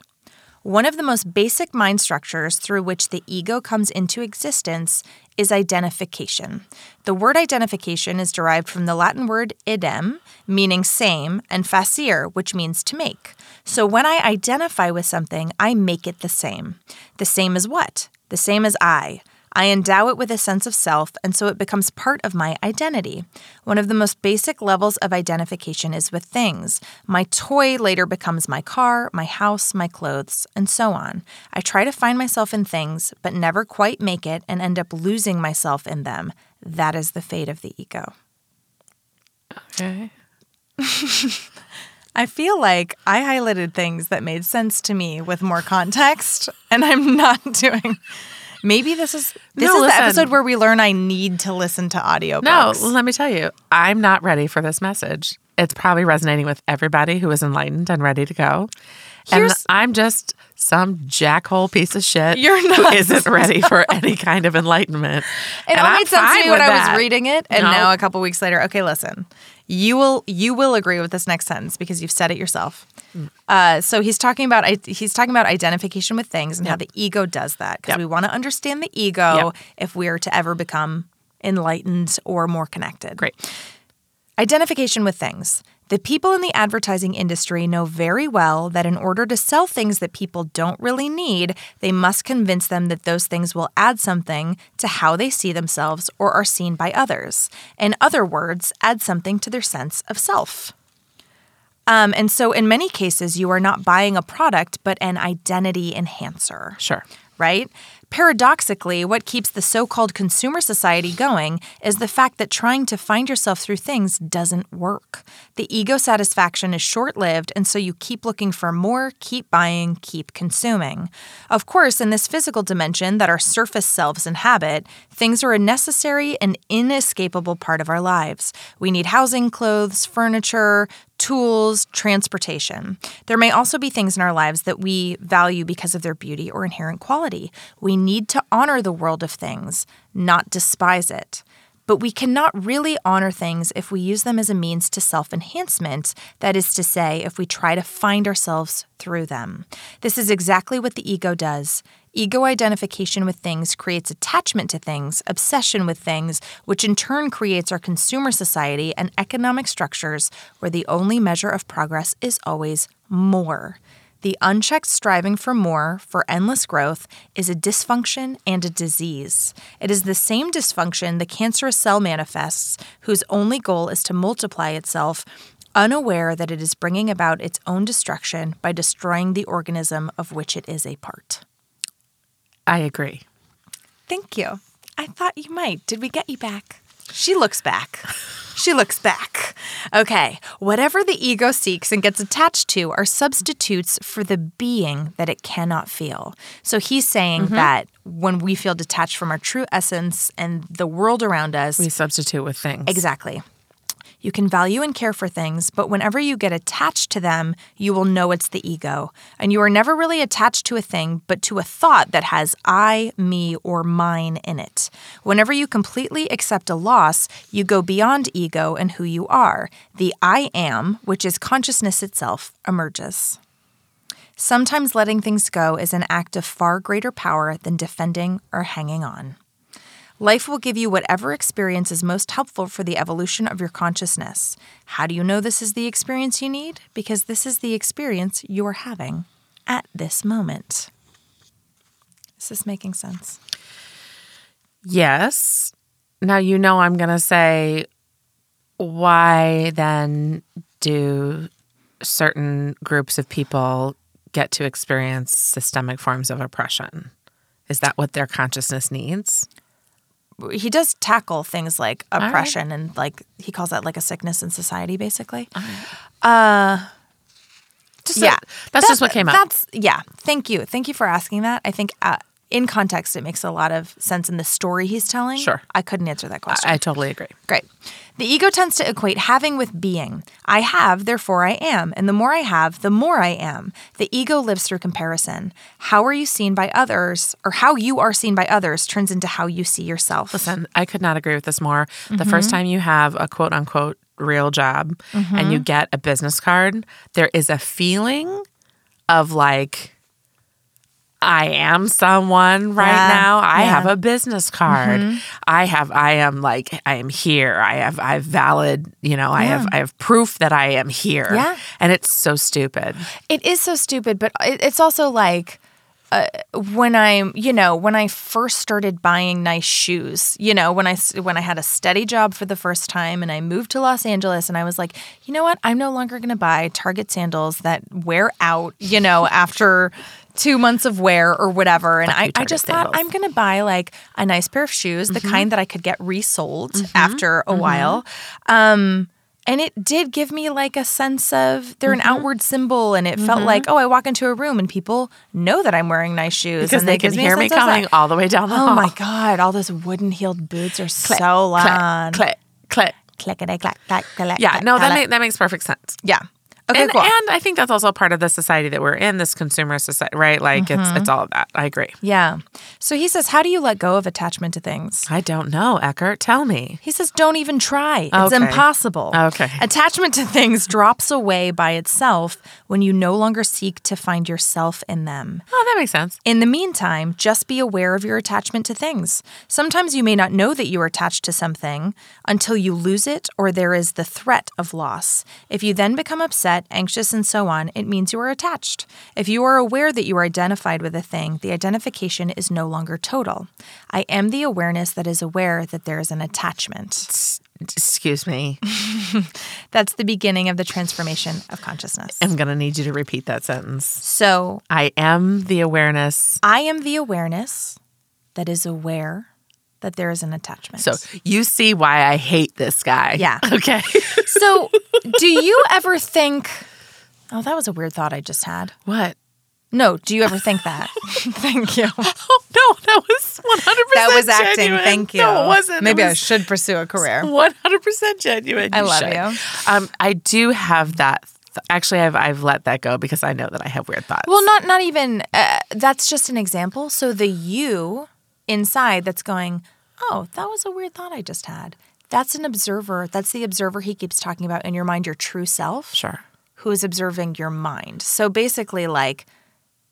One of the most basic mind structures through which the ego comes into existence is identification. The word identification is derived from the Latin word idem, meaning same, and facere, which means to make. So when I identify with something, I make it the same. The same as what? The same as I. I endow it with a sense of self, and so it becomes part of my identity. One of the most basic levels of identification is with things. My toy later becomes my car, my house, my clothes, and so on. I try to find myself in things, but never quite make it and end up losing myself in them. That is the fate of the ego. Okay. I feel like I highlighted things that made sense to me with more context, and I'm not doing. Maybe this is this No, is listen. the episode where we learn I need to listen to audiobooks. No, let me tell you, I'm not ready for this message. It's probably resonating with everybody who is enlightened and ready to go. And I'm just some jackhole piece of shit You're not. isn't ready for any kind of enlightenment. It And all I'm made sense to me when with I was reading it, and No. now a couple weeks later, okay, listen, you will you will agree with this next sentence because you've said it yourself. Mm. Uh, so he's talking about he's talking about identification with things and how the ego does that because Yep. we want to understand the ego Yep. if we are to ever become enlightened or more connected. Great. Identification with things. The people in the advertising industry know very well that in order to sell things that people don't really need, they must convince them that those things will add something to how they see themselves or are seen by others. In other words, add something to their sense of self. Um, and so, in many cases, you are not buying a product, but an identity enhancer Sure. right? Paradoxically, what keeps the so called consumer society going is the fact that trying to find yourself through things doesn't work. The ego satisfaction is short lived, and so you keep looking for more, keep buying, keep consuming. Of course, in this physical dimension that our surface selves inhabit, things are a necessary and inescapable part of our lives. We need housing, clothes, furniture, tools, transportation. There may also be things in our lives that we value because of their beauty or inherent quality. We need to honor the world of things, not despise it. But we cannot really honor things if we use them as a means to self enhancement, that is to say, if we try to find ourselves through them. This is exactly what the ego does. Ego identification with things creates attachment to things, obsession with things, which in turn creates our consumer society and economic structures where the only measure of progress is always more. The unchecked striving for more, for endless growth, is a dysfunction and a disease. It is the same dysfunction the cancerous cell manifests, whose only goal is to multiply itself, unaware that it is bringing about its own destruction by destroying the organism of which it is a part. I agree. Thank you. I thought you might. Did we get you back? She looks back. She looks back. Okay, whatever the ego seeks and gets attached to are substitutes for the being that it cannot feel. So he's saying mm-hmm. that when we feel detached from our true essence and the world around us, We substitute with things. Exactly. You can value and care for things, but whenever you get attached to them, you will know it's the ego. And you are never really attached to a thing, but to a thought that has I, me, or mine in it. Whenever you completely accept a loss, you go beyond ego and who you are. The I am, which is consciousness itself, emerges. Sometimes letting things go is an act of far greater power than defending or hanging on. Life will give you whatever experience is most helpful for the evolution of your consciousness. How do you know this is the experience you need? Because this is the experience you're having at this moment. Is this making sense? Yes. Now you know I'm going to say why then do certain groups of people get to experience systemic forms of oppression? Is that what their consciousness needs? He does tackle things like right. oppression and like he calls that like a sickness in society, basically. Uh, Just yeah, that's That- just what came up. That's yeah. Thank you, thank you for asking that. I think uh, in context, it makes a lot of sense in the story he's telling. Sure. I couldn't answer that question. I totally agree. Great. The ego tends to equate having with being. I have, therefore I am. And the more I have, the more I am. The ego lives through comparison. How are you seen by others, or how you are seen by others, turns into how you see yourself. Listen, I could not agree with this more. The Mm-hmm. first time you have a quote unquote real job and Mm-hmm. you get a business card, there is a feeling of like I am someone right Yeah, now. I yeah. have a business card. I have I am like I am here. I have I have valid, you know, I have I have proof that I am here. Yeah. And it's so stupid. It is so stupid, but it- it's also like uh, when I'm, you know, when I first started buying nice shoes, you know, when I when I had a steady job for the first time and I moved to Los Angeles and I was like, you know what, I'm no longer going to buy Target sandals that wear out, you know, after two months of wear or whatever. And I, I just thought. I'm going to buy like a nice pair of shoes, the kind that I could get resold after a while. Um, and it did give me like a sense of they're an Mm-hmm. outward symbol, and it felt like oh, I walk into a room and people know that I'm wearing nice shoes Because and they can hear me sense of that. coming all the way down the Oh hall. Oh my god, all those wooden heeled boots are Click, so loud. Click, click, click. Clickety clack clack clack. Yeah, no, that make, that makes perfect sense. yeah. Okay, and, cool. and I think that's also part of the society that we're in, this consumer society, right? Like Mm-hmm. it's it's all of that. I agree. yeah. So he says, how do you let go of attachment to things? I don't know, Eckhart. Tell me. He says, don't even try. It's Okay. impossible. Okay. Attachment to things drops away by itself when you no longer seek to find yourself in them. Oh, that makes sense. In the meantime, just be aware of your attachment to things. Sometimes you may not know that you are attached to something until you lose it or there is the threat of loss. If you then become upset, anxious, and so on, it means you are attached. If you are aware that you are identified with a thing, the identification is no longer total. I am the awareness that is aware that there is an attachment. Excuse me. That's the beginning of the transformation of consciousness. I'm gonna need you to repeat that sentence. So I am the awareness. I am the awareness that is aware that there is an attachment. So you see why I hate this guy. Yeah. Okay. So, do you ever think, oh, that was a weird thought I just had. what? No, do you ever think that? Thank you. Oh no, that was 100. percent That was acting. Genuine. Thank you. No, it wasn't. Maybe it I should pursue a career. 100 percent genuine. I love should. you. Um, I do have that. th- Actually, I've I've let that go because I know that I have weird thoughts. Well, not not even. Uh, that's just an example. So the you inside that's going, oh, that was a weird thought I just had. That's an observer. That's the observer he keeps talking about in your mind, your true self. sure. who is observing your mind. So basically, like,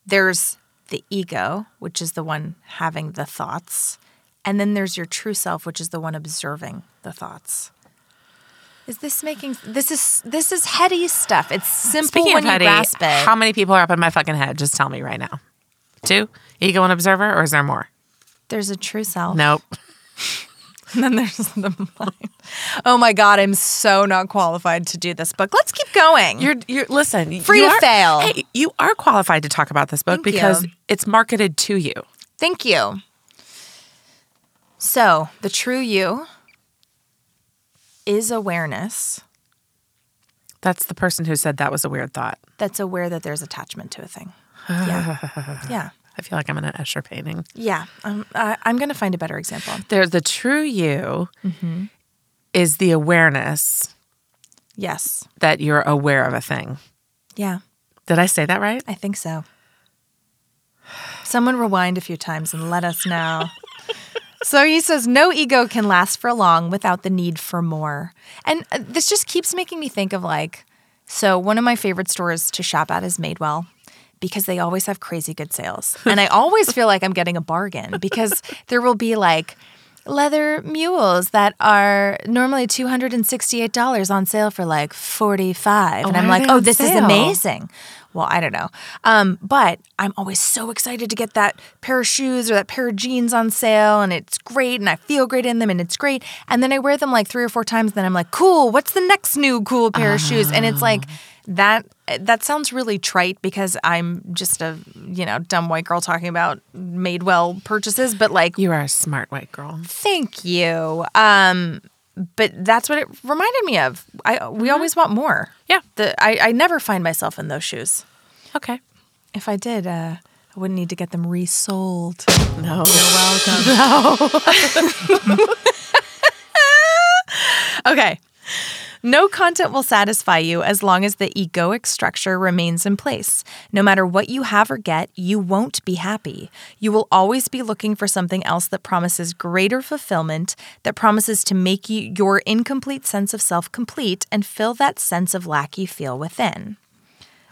there's the ego, which is the one having the thoughts, and then there's your true self, which is the one observing the thoughts. Is this making this is this is heady stuff? It's simple Speaking when petty, you grasp it. how many people are up in my fucking head? Just tell me right now. Two, ego and observer, or is there more? there's a true self, Nope. and then there's the mind. Oh my god, I'm so not qualified to do this book. Let's keep going. You're you're listen. Free you to are- fail. Hey, you are qualified to talk about this book Thank you. because it's marketed to you. Thank you. So, the true you is awareness That's the person who said that was a weird thought. that's aware that there's attachment to a thing. Yeah. yeah. I feel like I'm in an Escher painting. Yeah. Um, I, I'm going to find a better example. There's the true you Mm-hmm. is the awareness Yes. that you're aware of a thing. Yeah. Did I say that right? I think so. Someone rewind a few times and let us know. so he says, no ego can last for long without the need for more. And uh, this just keeps making me think of like, so one of my favorite stores to shop at is Madewell because they always have crazy good sales. And I always feel like I'm getting a bargain because there will be like, Leather mules that are normally $268 on sale for like 45 And I'm like, oh, this is amazing. Well, I don't know. Um, but I'm always so excited to get that pair of shoes or that pair of jeans on sale, and it's great, and I feel great in them, and it's great. And then I wear them like three or four times, and then I'm like, cool, what's the next new cool pair of shoes? And it's like, that that sounds really trite because I'm just a you know dumb white girl talking about Madewell purchases, but like You are a smart white girl. thank you. Um, but that's what it reminded me of. I we always want more. Yeah. The I, I never find myself in those shoes. Okay. If I did, uh, I wouldn't need to get them resold. No. You're welcome. No. Okay. No content will satisfy you as long as the egoic structure remains in place. No matter what you have or get, you won't be happy. You will always be looking for something else that promises greater fulfillment, that promises to make you your incomplete sense of self complete and fill that sense of lack you feel within.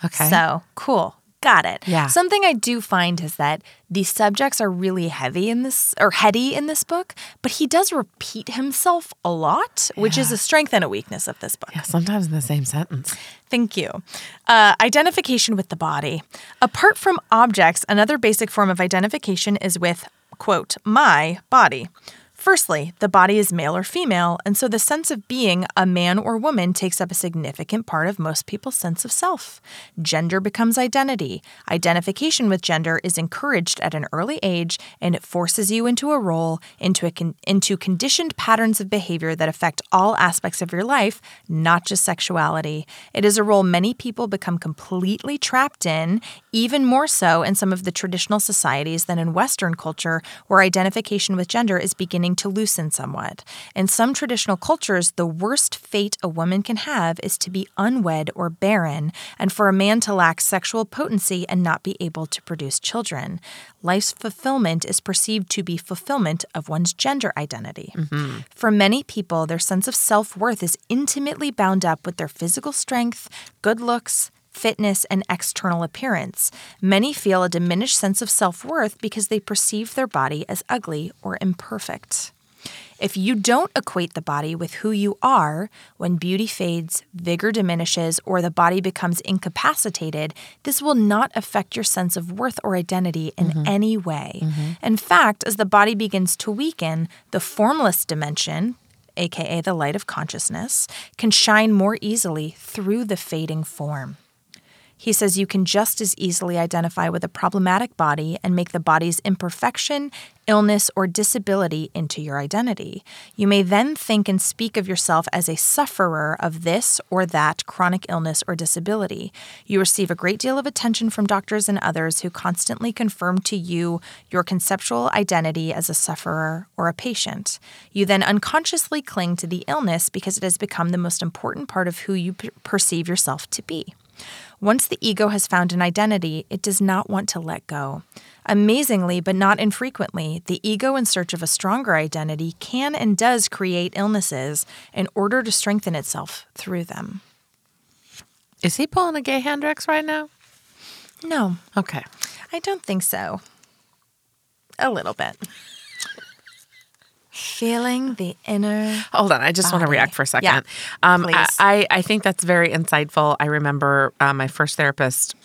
Okay. So, cool. Got it. Yeah. Something I do find is that the subjects are really heavy in this or heady in this book, but he does repeat himself a lot, which is a strength and a weakness of this book. Yeah, sometimes in the same sentence. Thank you. Uh, identification with the body. Apart from objects, another basic form of identification is with, quote, my body. Firstly, the body is male or female, and so the sense of being a man or woman takes up a significant part of most people's sense of self. Gender becomes identity. Identification with gender is encouraged at an early age, and it forces you into a role, into, a con- into conditioned patterns of behavior that affect all aspects of your life, not just sexuality. It is a role many people become completely trapped in, even more so in some of the traditional societies than in Western culture, where identification with gender is beginning to loosen somewhat. In some traditional cultures, the worst fate a woman can have is to be unwed or barren, and for a man to lack sexual potency and not be able to produce children. Life's fulfillment is perceived to be fulfillment of one's gender identity. Mm-hmm. For many people, their sense of self worth is intimately bound up with their physical strength, good looks, fitness, and external appearance. Many feel a diminished sense of self worth because they perceive their body as ugly or imperfect. If you don't equate the body with who you are, when beauty fades, vigor diminishes, or the body becomes incapacitated, this will not affect your sense of worth or identity in mm-hmm. any way. Mm-hmm. In fact, as the body begins to weaken, the formless dimension, aka the light of consciousness, can shine more easily through the fading form. He says you can just as easily identify with a problematic body and make the body's imperfection, illness, or disability into your identity. You may then think and speak of yourself as a sufferer of this or that chronic illness or disability. You receive a great deal of attention from doctors and others who constantly confirm to you your conceptual identity as a sufferer or a patient. You then unconsciously cling to the illness because it has become the most important part of who you per- perceive yourself to be. Once the ego has found an identity, it does not want to let go. Amazingly, but not infrequently, the ego, in search of a stronger identity, can and does create illnesses in order to strengthen itself through them. Is he pulling a Gay Hendricks right now? No, Okay. I don't think so. A little bit. Feeling the inner. Hold on, I just want to react for a second. Yeah, um, I, please. I I think that's very insightful. I remember uh, my first therapist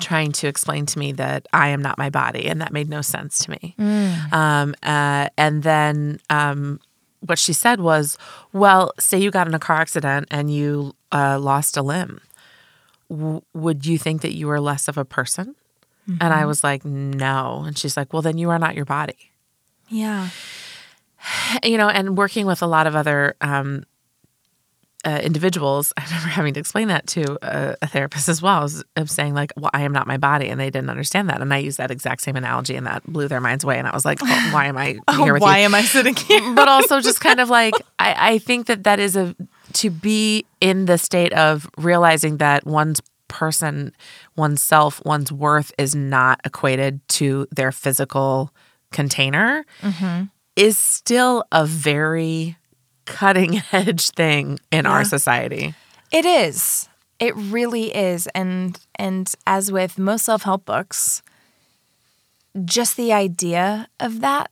trying to explain to me that I am not my body, and that made no sense to me. Mm. Um, uh, and then um, what she said was, "Well, say you got in a car accident and you uh, lost a limb. W- would you think that you were less of a person?" And Mm-hmm. I was like, "No." And she's like, "Well, then you are not your body." Yeah. you know, and working with a lot of other um, uh, individuals, I remember having to explain that to a, a therapist as well, of saying like, "Well, I am not my body," and they didn't understand that, and I used that exact same analogy, and that blew their minds away, and I was like, oh, "Why am I here with Why you?" am I sitting here? but also just kind of like I, I think that that is a to be in the state of realizing that one's person, one's self, one's worth is not equated to their physical container is still a very cutting edge thing in our society. It is. It really is. And and as with most self-help books, just the idea of that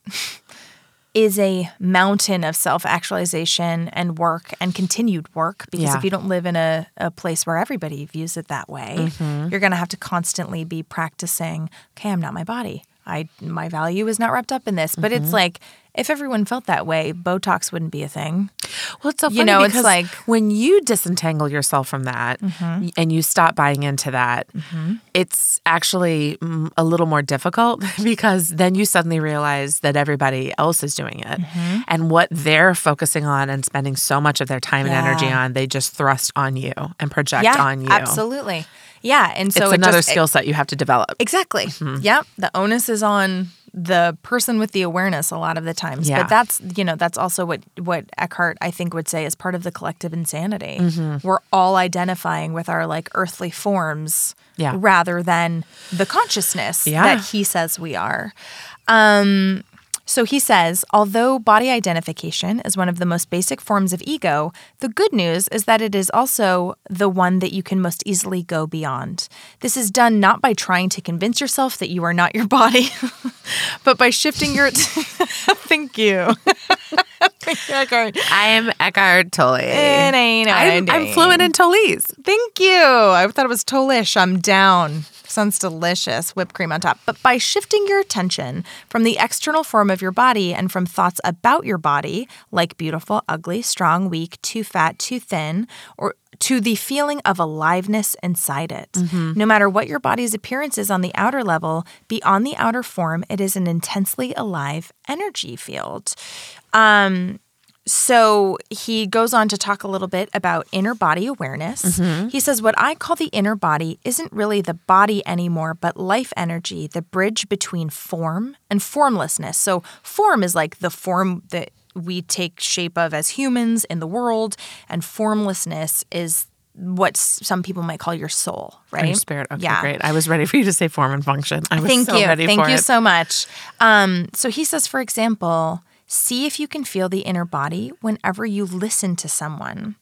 is a mountain of self-actualization and work and continued work because Yeah. if you don't live in a, a place where everybody views it that way, mm-hmm. you're gonna have to constantly be practicing, okay, I'm not my body. I my value is not wrapped up in this. But it's like if everyone felt that way, Botox wouldn't be a thing. Well, it's so funny You know, it's because like- Mm-hmm. when you disentangle yourself from that and you stop buying into that, it's actually a little more difficult because then you suddenly realize that everybody else is doing it Mm-hmm. and what they're focusing on and spending so much of their time and energy on, they just thrust on you and project yeah, on you. absolutely. Yeah, and so it's it another skill set you have to develop. Exactly. Mm-hmm. Yep. The onus is on the person with the awareness a lot of the times. Yeah. But that's you know, that's also what what Eckhart I think would say is part of the collective insanity. Mm-hmm. We're all identifying with our like earthly forms Yeah. rather than the consciousness Yeah. that he says we are. Um So he says, although body identification is one of the most basic forms of ego, the good news is that it is also the one that you can most easily go beyond. This is done not by trying to convince yourself that you are not your body, but by shifting your. Thank you. Eckhart. I'm Eckhart Tolle. It ain't I'm, I'm fluent in Tolese. Thank you. I thought it was Tolish. I'm down. Sounds delicious. Whipped cream on top. But by shifting your attention from the external form of your body and from thoughts about your body, like beautiful, ugly, strong, weak, too fat, too thin, or to the feeling of aliveness inside it. No matter what your body's appearance is on the outer level, beyond the outer form, it is an intensely alive energy field. Um, so he goes on to talk a little bit about inner body awareness. He says, What I call the inner body isn't really the body anymore, but life energy, the bridge between form and formlessness. So, form is like the form that we take shape of as humans in the world, and formlessness is what some people might call your soul, right? Your spirit. Okay, Yeah. great. I was ready for you to say form and function. I was Thank so you. Thank you it. so much. Um, so he says, for example, see if you can feel the inner body whenever you listen to someone.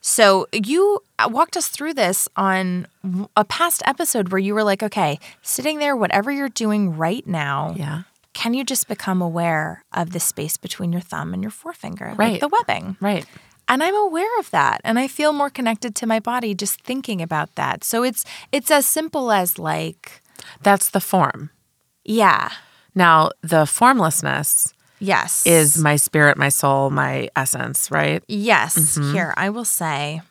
So you uh, walked us through this on a past episode where you were like, okay, sitting there, whatever you're doing right now, Yeah. can you just become aware of the space between your thumb and your forefinger, like Right. the webbing? Right. and I'm aware of that and I feel more connected to my body just thinking about that. So it's it's as simple as like That's the form. yeah. Now, the formlessness Yes. is my spirit, my soul, my essence, right? Yes. Mm-hmm. Here, I will say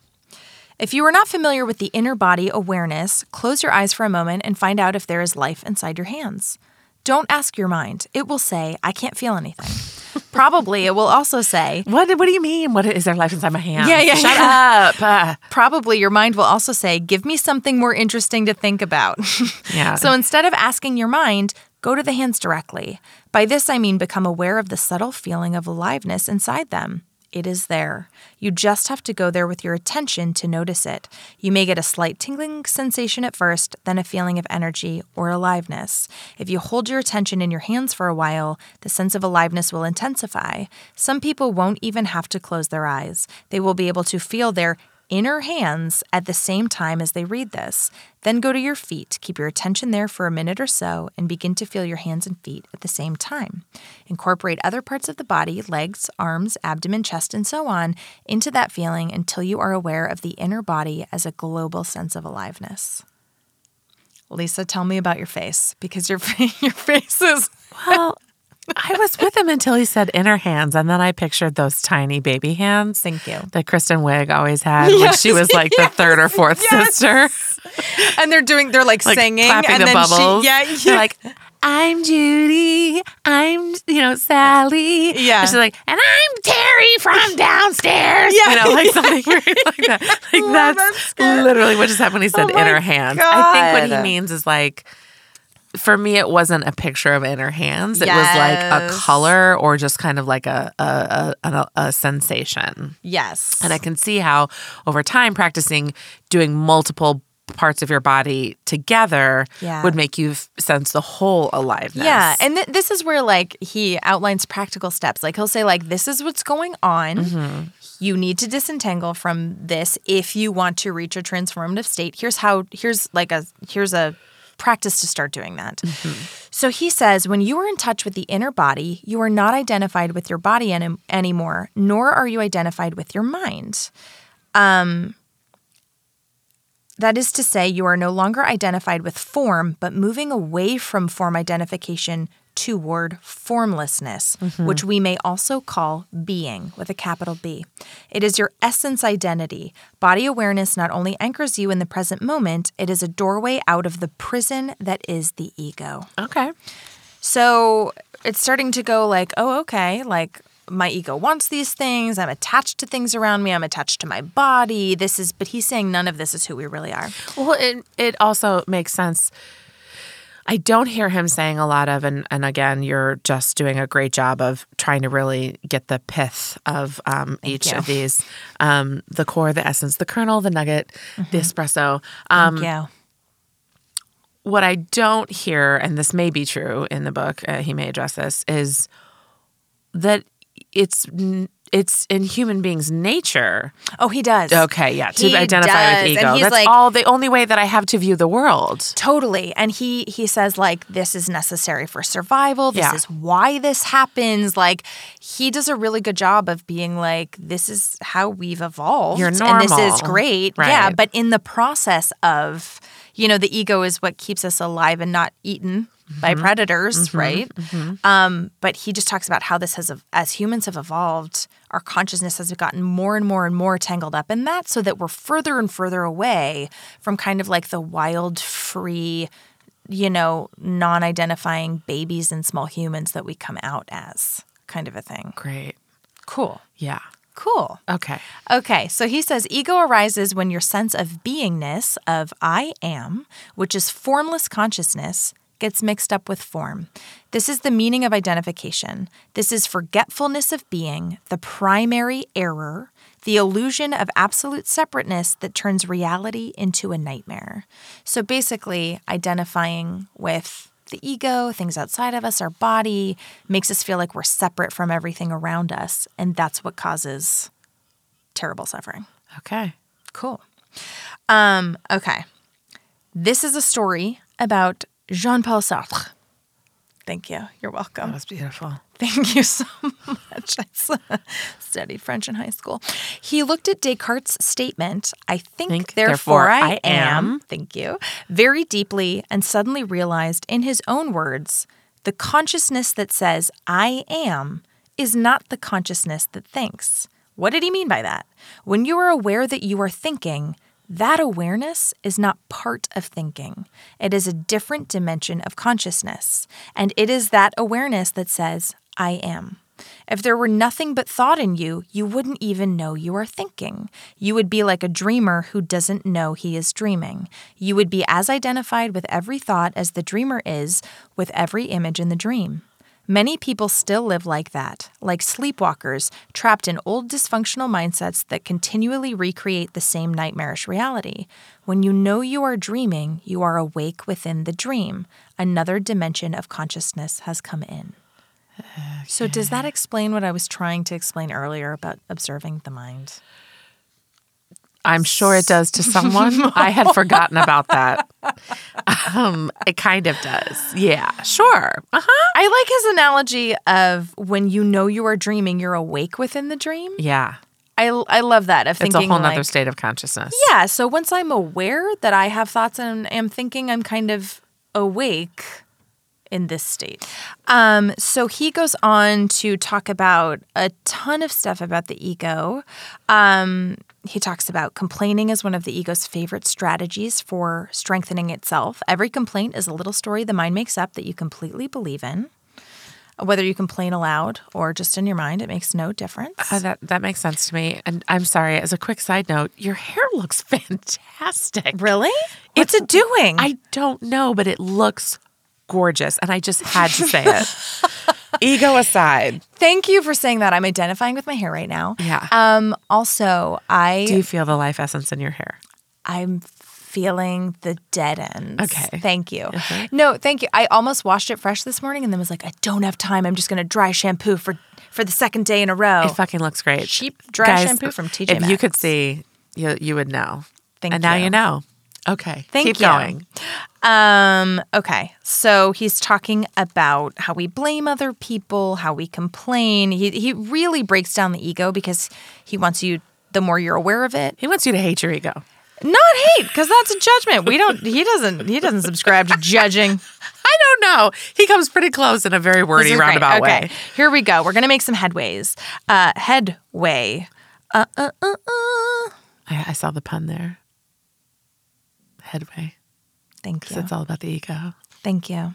if you are not familiar with the inner body awareness, close your eyes for a moment and find out if there is life inside your hands. Don't ask your mind. It will say, I can't feel anything. Probably it will also say, What What do you mean? What is there life inside my hands? Yeah, yeah, Shut yeah. up. Uh, probably your mind will also say, Give me something more interesting to think about. Yeah. so instead of asking your mind, go to the hands directly. By this, I mean become aware of the subtle feeling of aliveness inside them. It is there. You just have to go there with your attention to notice it. You may get a slight tingling sensation at first, then a feeling of energy or aliveness. If you hold your attention in your hands for a while, the sense of aliveness will intensify. Some people won't even have to close their eyes. They will be able to feel their inner hands at the same time as they read this. Then go to your feet. Keep your attention there for a minute or so and begin to feel your hands and feet at the same time. Incorporate other parts of the body, legs, arms, abdomen, chest, and so on, into that feeling until you are aware of the inner body as a global sense of aliveness. Lisa, tell me about your face because your your face is well, I was with him until he said inner hands, and then I pictured those tiny baby hands. Thank you. That Kristen Wiig always had when she was like the third or fourth sister. and they're doing they're like, Like singing clapping and the then bubbles. she yeah, They're like, I'm Judy. I'm, you know, Sally. Yeah. And she's like, and I'm Terry from downstairs. Yeah. You know, like something weird like that. Like Love that's literally what just happened when he said Oh inner hands. I think what he means is like, for me, it wasn't a picture of inner hands. It was like a color or just kind of like a a, a, a, sensation. yes. And I can see how over time practicing doing multiple parts of your body together Yeah. would make you f- sense the whole aliveness. Yeah, and th- this is where like he outlines practical steps. Like he'll say like this is what's going on. Mm-hmm. You need to disentangle from this if you want to reach a transformative state. Here's how here's like a here's a practice to start doing that. Mm-hmm. So he says when you are in touch with the inner body, you are not identified with your body any- anymore, nor are you identified with your mind. That is to say, you are no longer identified with form, but moving away from form identification toward formlessness, mm-hmm. which we may also call being with a capital B. It is your essence identity. Body awareness not only anchors you in the present moment, it is a doorway out of the prison that is the ego. Okay. So it's starting to go like, oh, okay, like my ego wants these things. I'm attached to things around me. I'm attached to my body. This is, but he's saying none of this is who we really are. Well, it it also makes sense. I don't hear him saying a lot of, and, and again, you're just doing a great job of trying to really get the pith of um, each you. of these um, the core, the essence, the kernel, the nugget, the espresso. Um, yeah. what I don't hear, and this may be true in the book, uh, he may address this, is that it's n- it's in human beings' nature. Oh, he does. Okay, yeah, to He identify does, with and ego. he's That's like- all the only way that I have to view the world. Totally. And he he says like this is necessary for survival. This Yeah. is why this happens. Like he does a really good job of being like this is how we've evolved. You're And this is normal. great. Yeah, but in the process of you know the ego is what keeps us alive and not eaten by Mm-hmm. predators, right? Um, but he just talks about how this has, as humans have evolved, our consciousness has gotten more and more and more tangled up in that, so that we're further and further away from kind of like the wild, free, you know, non identifying babies and small humans that we come out as, kind of a thing. Great. Cool. Yeah. Cool. Okay. Okay, so he says ego arises when your sense of beingness, of I am, which is formless consciousness, gets mixed up with form. This is the meaning of identification. This is forgetfulness of being, the primary error, the illusion of absolute separateness that turns reality into a nightmare. So basically, identifying with the ego, things outside of us, our body, makes us feel like we're separate from everything around us. And that's what causes terrible suffering. Okay. Cool. Um, okay. This is a story about Jean Paul Sartre. Thank you. You're welcome. That was beautiful. Thank you so much. I studied French in high school. He looked at Descartes' statement, I think, Think, therefore, therefore I, am, am. thank you, very deeply and suddenly realized in his own words the consciousness that says, I am, is not the consciousness that thinks. What did he mean by that? When you are aware that you are thinking, that awareness is not part of thinking. It is a different dimension of consciousness. And it is that awareness that says, I am. If there were nothing but thought in you, you wouldn't even know you are thinking. You would be like a dreamer who doesn't know he is dreaming. You would be as identified with every thought as the dreamer is with every image in the dream. Many people still live like that, like sleepwalkers, trapped in old dysfunctional mindsets that continually recreate the same nightmarish reality. When you know you are dreaming, you are awake within the dream. Another dimension of consciousness has come in. So, does that explain what I was trying to explain earlier about observing the mind? I'm sure it does to someone. I had forgotten about that. Um, it kind of does. Yeah, sure. Uh-huh. I like his analogy of when you know you are dreaming, you're awake within the dream. Yeah. I, I love that of It's thinking a whole nother like, state of consciousness. Yeah. So once I'm aware that I have thoughts and am thinking, I'm kind of awake in this state. Um, so he goes on to talk about a ton of stuff about the ego. Um, he talks about complaining as one of the ego's favorite strategies for strengthening itself. Every complaint is a little story the mind makes up that you completely believe in. Whether you complain aloud or just in your mind, it makes no difference. Uh, that that makes sense to me. And I'm sorry, as a quick side note, your hair looks fantastic. really? What's it doing? I don't know, but it looks gorgeous. And I just had to say it. Ego aside. Thank you for saying that. I'm identifying with my hair right now. Yeah. Um, also, I Do you feel the life essence in your hair? I'm feeling the dead ends. Okay. Thank you. No, thank you. I almost washed it fresh this morning and then was like, I don't have time. I'm just gonna dry shampoo for for the second day in a row. It fucking looks great. Cheap dry shampoo from TJ Maxx. If you could see, you you would know. Thank and now you. you know. Okay. Thank Keep you. going. Um, okay. So he's talking about how we blame other people, how we complain. He he really breaks down the ego because he wants you the more you're aware of it, He wants you to hate your ego. not hate, because that's a judgment. We don't he doesn't he doesn't subscribe to judging. I don't know. He comes pretty close in a very wordy, roundabout okay. way. Here we go. We're gonna make some headways. Uh headway. Uh uh uh uh. I, I saw the pun there. Headway. Thank you. it's all about the ego. Thank you.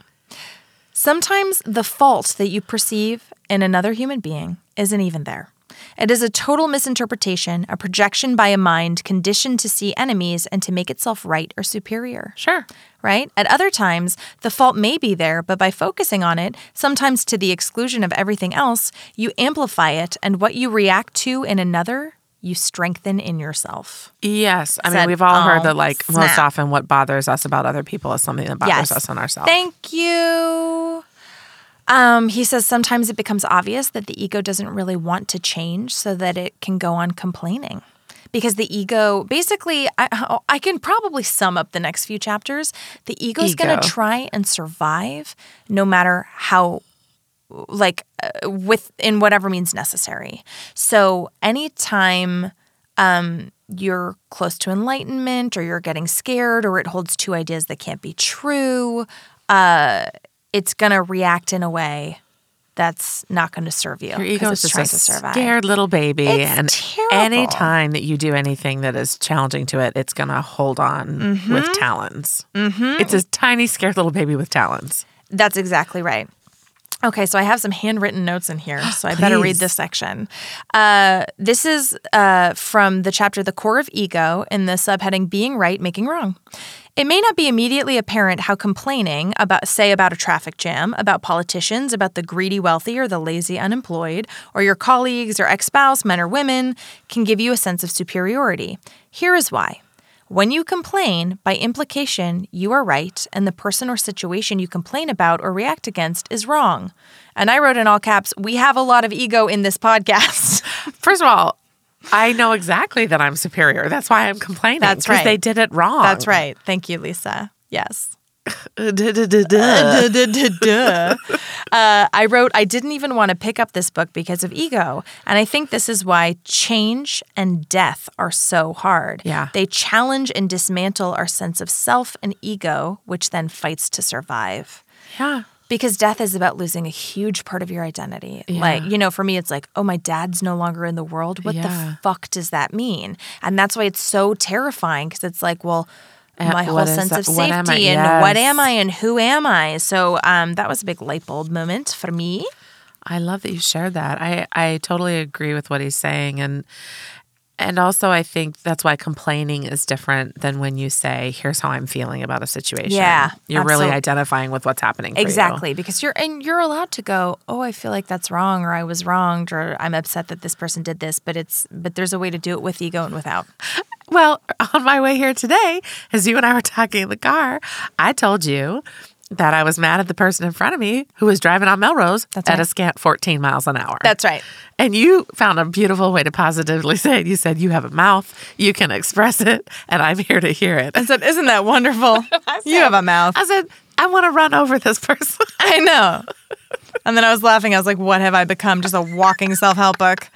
Sometimes the fault that you perceive in another human being isn't even there. It is a total misinterpretation, a projection by a mind conditioned to see enemies and to make itself right or superior. Sure. Right? At other times, the fault may be there, but by focusing on it, sometimes to the exclusion of everything else, you amplify it, and what you react to in another, you strengthen in yourself. Yes. I mean, we've all heard "Oh, that, like, snap." most often what bothers us about other people is something that bothers us on ourselves. Thank you. Um, he says sometimes it becomes obvious that the ego doesn't really want to change so that it can go on complaining. Because the ego, basically, I, I can probably sum up the next few chapters. The ego is going to try and survive no matter how like uh, with in whatever means necessary. So anytime um, you're close to enlightenment or you're getting scared or it holds two ideas that can't be true, uh, it's gonna react in a way that's not going to serve you. Your ego is trying just to a survive. scared little baby. It's and terrible. any time that you do anything that is challenging to it, it's going to hold on Mm-hmm. with talons. Mm-hmm. It's a tiny, scared little baby with talons. That's exactly right. Okay, so I have some handwritten notes in here, so I better read this section. Uh, this is uh, from the chapter The Core of Ego in the subheading Being Right, Making Wrong. It may not be immediately apparent how complaining about, say, about a traffic jam, about politicians, about the greedy wealthy or the lazy unemployed, or your colleagues or ex spouse, men or women, can give you a sense of superiority. Here is why. When you complain, by implication, you are right, and the person or situation you complain about or react against is wrong. And I wrote in all caps, we have a lot of ego in this podcast. First of all, I know exactly that I'm superior. That's why I'm complaining. That's right. They did it wrong. That's right. Thank you, Lisa. Yes. Duh. Duh. uh, I wrote, I didn't even want to pick up this book because of ego. And I think this is why change and death are so hard. Yeah. They challenge and dismantle our sense of self and ego, which then fights to survive. Yeah. Because death is about losing a huge part of your identity. Like, you know, for me, it's like, oh, my dad's no longer in the world. What Yeah. the fuck does that mean? And that's why it's so terrifying because it's like, well, Uh, my whole sense that- of safety and what am I and who am I? So um, that was a big light bulb moment for me. I love that you shared that. I, I totally agree with what he's saying. And and also I think that's why complaining is different than when you say, here's how I'm feeling about a situation. Yeah, You're really identifying with what's happening. for you. Exactly, because you're and you're allowed to go. Oh, I feel like that's wrong, or I was wronged, or I'm upset that this person did this. But it's but there's a way to do it with ego and without. Well, on my way here today, as you and I were talking in the car, I told you that I was mad at the person in front of me who was driving on Melrose That's at a scant 14 miles an hour. That's right. And you found a beautiful way to positively say it. You said, You have a mouth, you can express it, and I'm here to hear it. I said, "Isn't that wonderful? you have a mouth." I said, I want to run over this person. I know. And then I was laughing. I was like, "What have I become? Just a walking self-help book."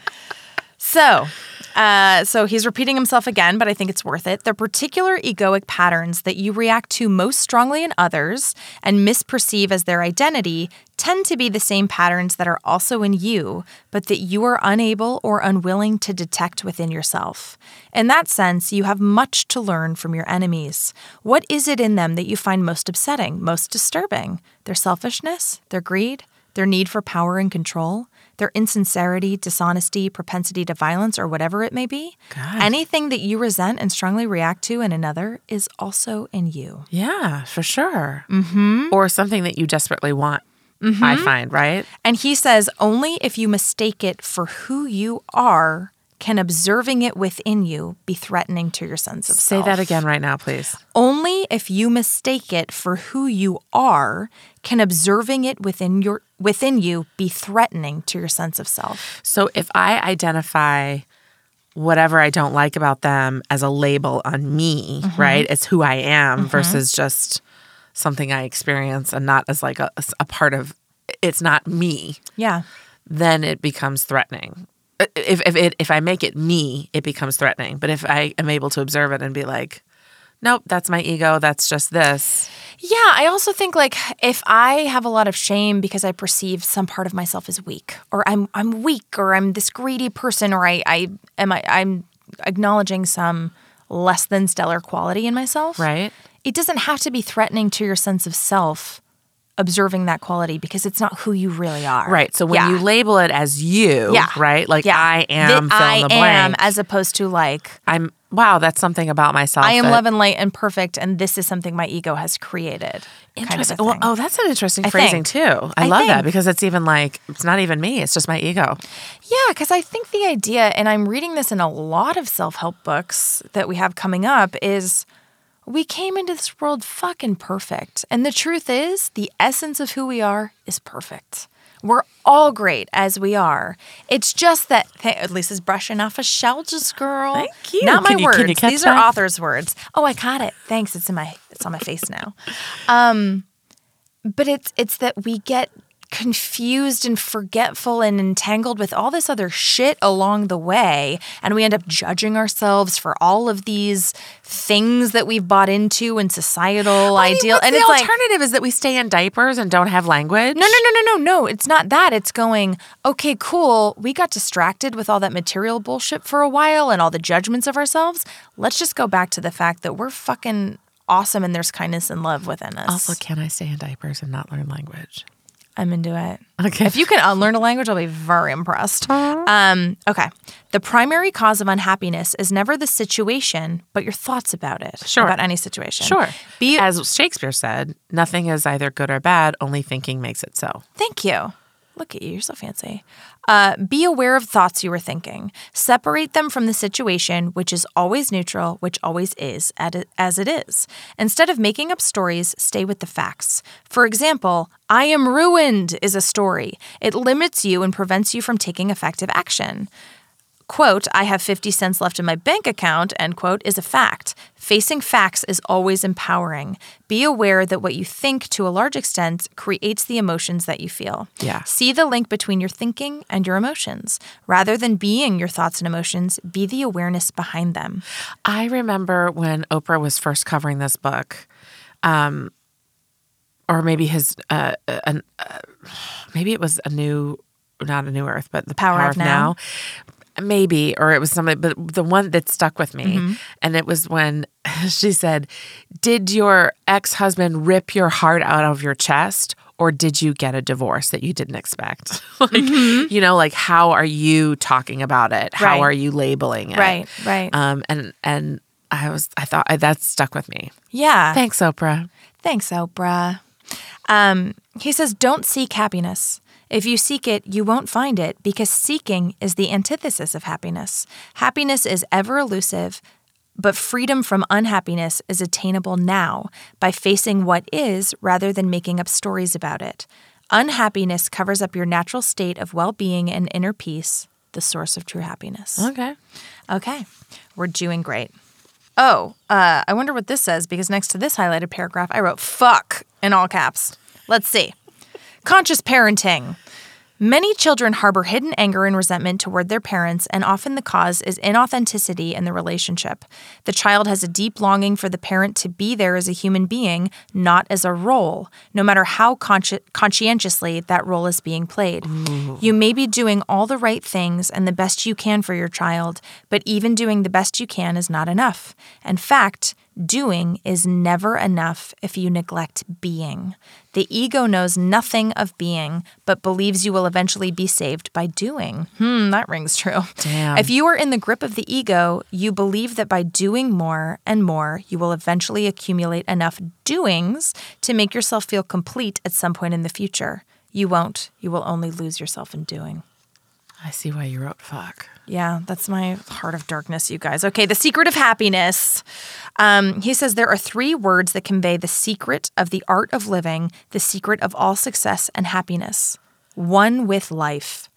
So, uh, so he's repeating himself again, but I think it's worth it. The particular egoic patterns that you react to most strongly in others and misperceive as their identity tend to be the same patterns that are also in you, but that you are unable or unwilling to detect within yourself. In that sense, you have much to learn from your enemies. What is it in them that you find most upsetting, most disturbing? Their selfishness, their greed, their need for power and control, their insincerity, dishonesty, propensity to violence, or whatever it may be. God. Anything that you resent and strongly react to in another is also in you. Yeah, for sure. Mm-hmm. Or something that you desperately want, Mm-hmm. I find, right? And he says, only if you mistake it for who you are can observing it within you be threatening to your sense of self? Say that again right now, please. Only if you mistake it for who you are can observing it within your within you be threatening to your sense of self. So if I identify whatever I don't like about them as a label on me, Mm-hmm. right? It's who I am versus just something I experience and not as like a, a part of it's not me, Yeah. then it becomes threatening. If if it if I make it me, it becomes threatening. But if I am able to observe it and be like, nope, that's my ego, that's just this. Yeah, I also think like if I have a lot of shame because I perceive some part of myself as weak, or I'm I'm weak, or I'm this greedy person, or I I am I, I'm acknowledging some less than stellar quality in myself. Right? It doesn't have to be threatening to your sense of self observing that quality because it's not who you really are. Right. So when Yeah. you label it as you, Yeah. right? Like yeah. I am fill I the am blank. as opposed to like I'm wow, that's something about myself. I am that- love and light and perfect and this is something my ego has created. Kind of Interesting. Well, oh, that's an interesting I phrasing think. too. I, I love that because it's even like it's not even me; it's just my ego. Yeah, because I think the idea, and I'm reading this in a lot of self help books that we have coming up, is We came into this world fucking perfect. And the truth is, the essence of who we are is perfect. We're all great as we are. It's just that th- at least is brushing off a shell just girl. Thank you. Not my you- words. can you catch These are that? authors' words. Oh, I caught it. Thanks. It's in my it's on my face now. Um, but it's it's that we get confused and forgetful and entangled with all this other shit along the way and we end up judging ourselves for all of these things that we've bought into and societal I mean, ideal and the it's like alternative is that we stay in diapers and don't have language. no, no, no, no, no, no. It's not that. It's going, okay, cool. We got distracted with all that material bullshit for a while and all the judgments of ourselves. Let's just go back to the fact that we're fucking awesome and there's kindness and love within us. Also, can I stay in diapers and not learn language? I'm into it. Okay. If you can unlearn a language, I'll be very impressed. Um, okay. The primary cause of unhappiness is never the situation, but your thoughts about it. Sure. About any situation. Sure. Be As Shakespeare said, nothing is either good or bad, only thinking makes it so. Thank you. Look at you. You're so fancy. Uh, be aware of thoughts you were thinking. Separate them from the situation, which is always neutral, which always is as it is. Instead of making up stories, stay with the facts. For example, I am ruined is a story. It limits you and prevents you from taking effective action. Quote, I have 50 cents left in my bank account, end quote, is a fact. Facing facts is always empowering. Be aware that what you think to a large extent creates the emotions that you feel. Yeah. See the link between your thinking and your emotions. Rather than being your thoughts and emotions, be the awareness behind them. I remember when Oprah was first covering this book, um, or maybe his, uh, uh, an, uh, maybe it was a new, not a new Earth, but the Power, of, now. Maybe, or it was something, but the one that stuck with me, and it was when she said, "Did your ex husband rip your heart out of your chest?" Or did you get a divorce that you didn't expect? like, you know, like how are you talking about it? How Right. are you labeling it? Right, right. Um, and and I was I thought I, that stuck with me. yeah. Thanks, Oprah. Thanks, Oprah. Um, he says, Don't seek happiness. If you seek it, you won't find it because seeking is the antithesis of happiness. Happiness is ever elusive, but freedom from unhappiness is attainable now by facing what is rather than making up stories about it. Unhappiness covers up your natural state of well being and inner peace, the source of true happiness. Okay. Okay, we're doing great. Oh, uh, I wonder what this says because next to this highlighted paragraph, I wrote fuck in all caps. Let's see. Conscious parenting. Many children harbor hidden anger and resentment toward their parents, and often the cause is inauthenticity in the relationship. The child has a deep longing for the parent to be there as a human being, not as a role, no matter how consci- conscientiously that role is being played. You may be doing all the right things and the best you can for your child, but even doing the best you can is not enough. In fact, Doing is never enough if you neglect being. The ego knows nothing of being, but believes you will eventually be saved by doing. Hmm, that rings true. Damn. If you are in the grip of the ego, you believe that by doing more and more, you will eventually accumulate enough doings to make yourself feel complete at some point in the future. You won't. You will only lose yourself in doing. I see why you wrote fuck. Yeah, that's my heart of darkness, you guys. Okay, the secret of happiness. Um, he says there are three words that convey the secret of the art of living, the secret of all success and happiness one with life.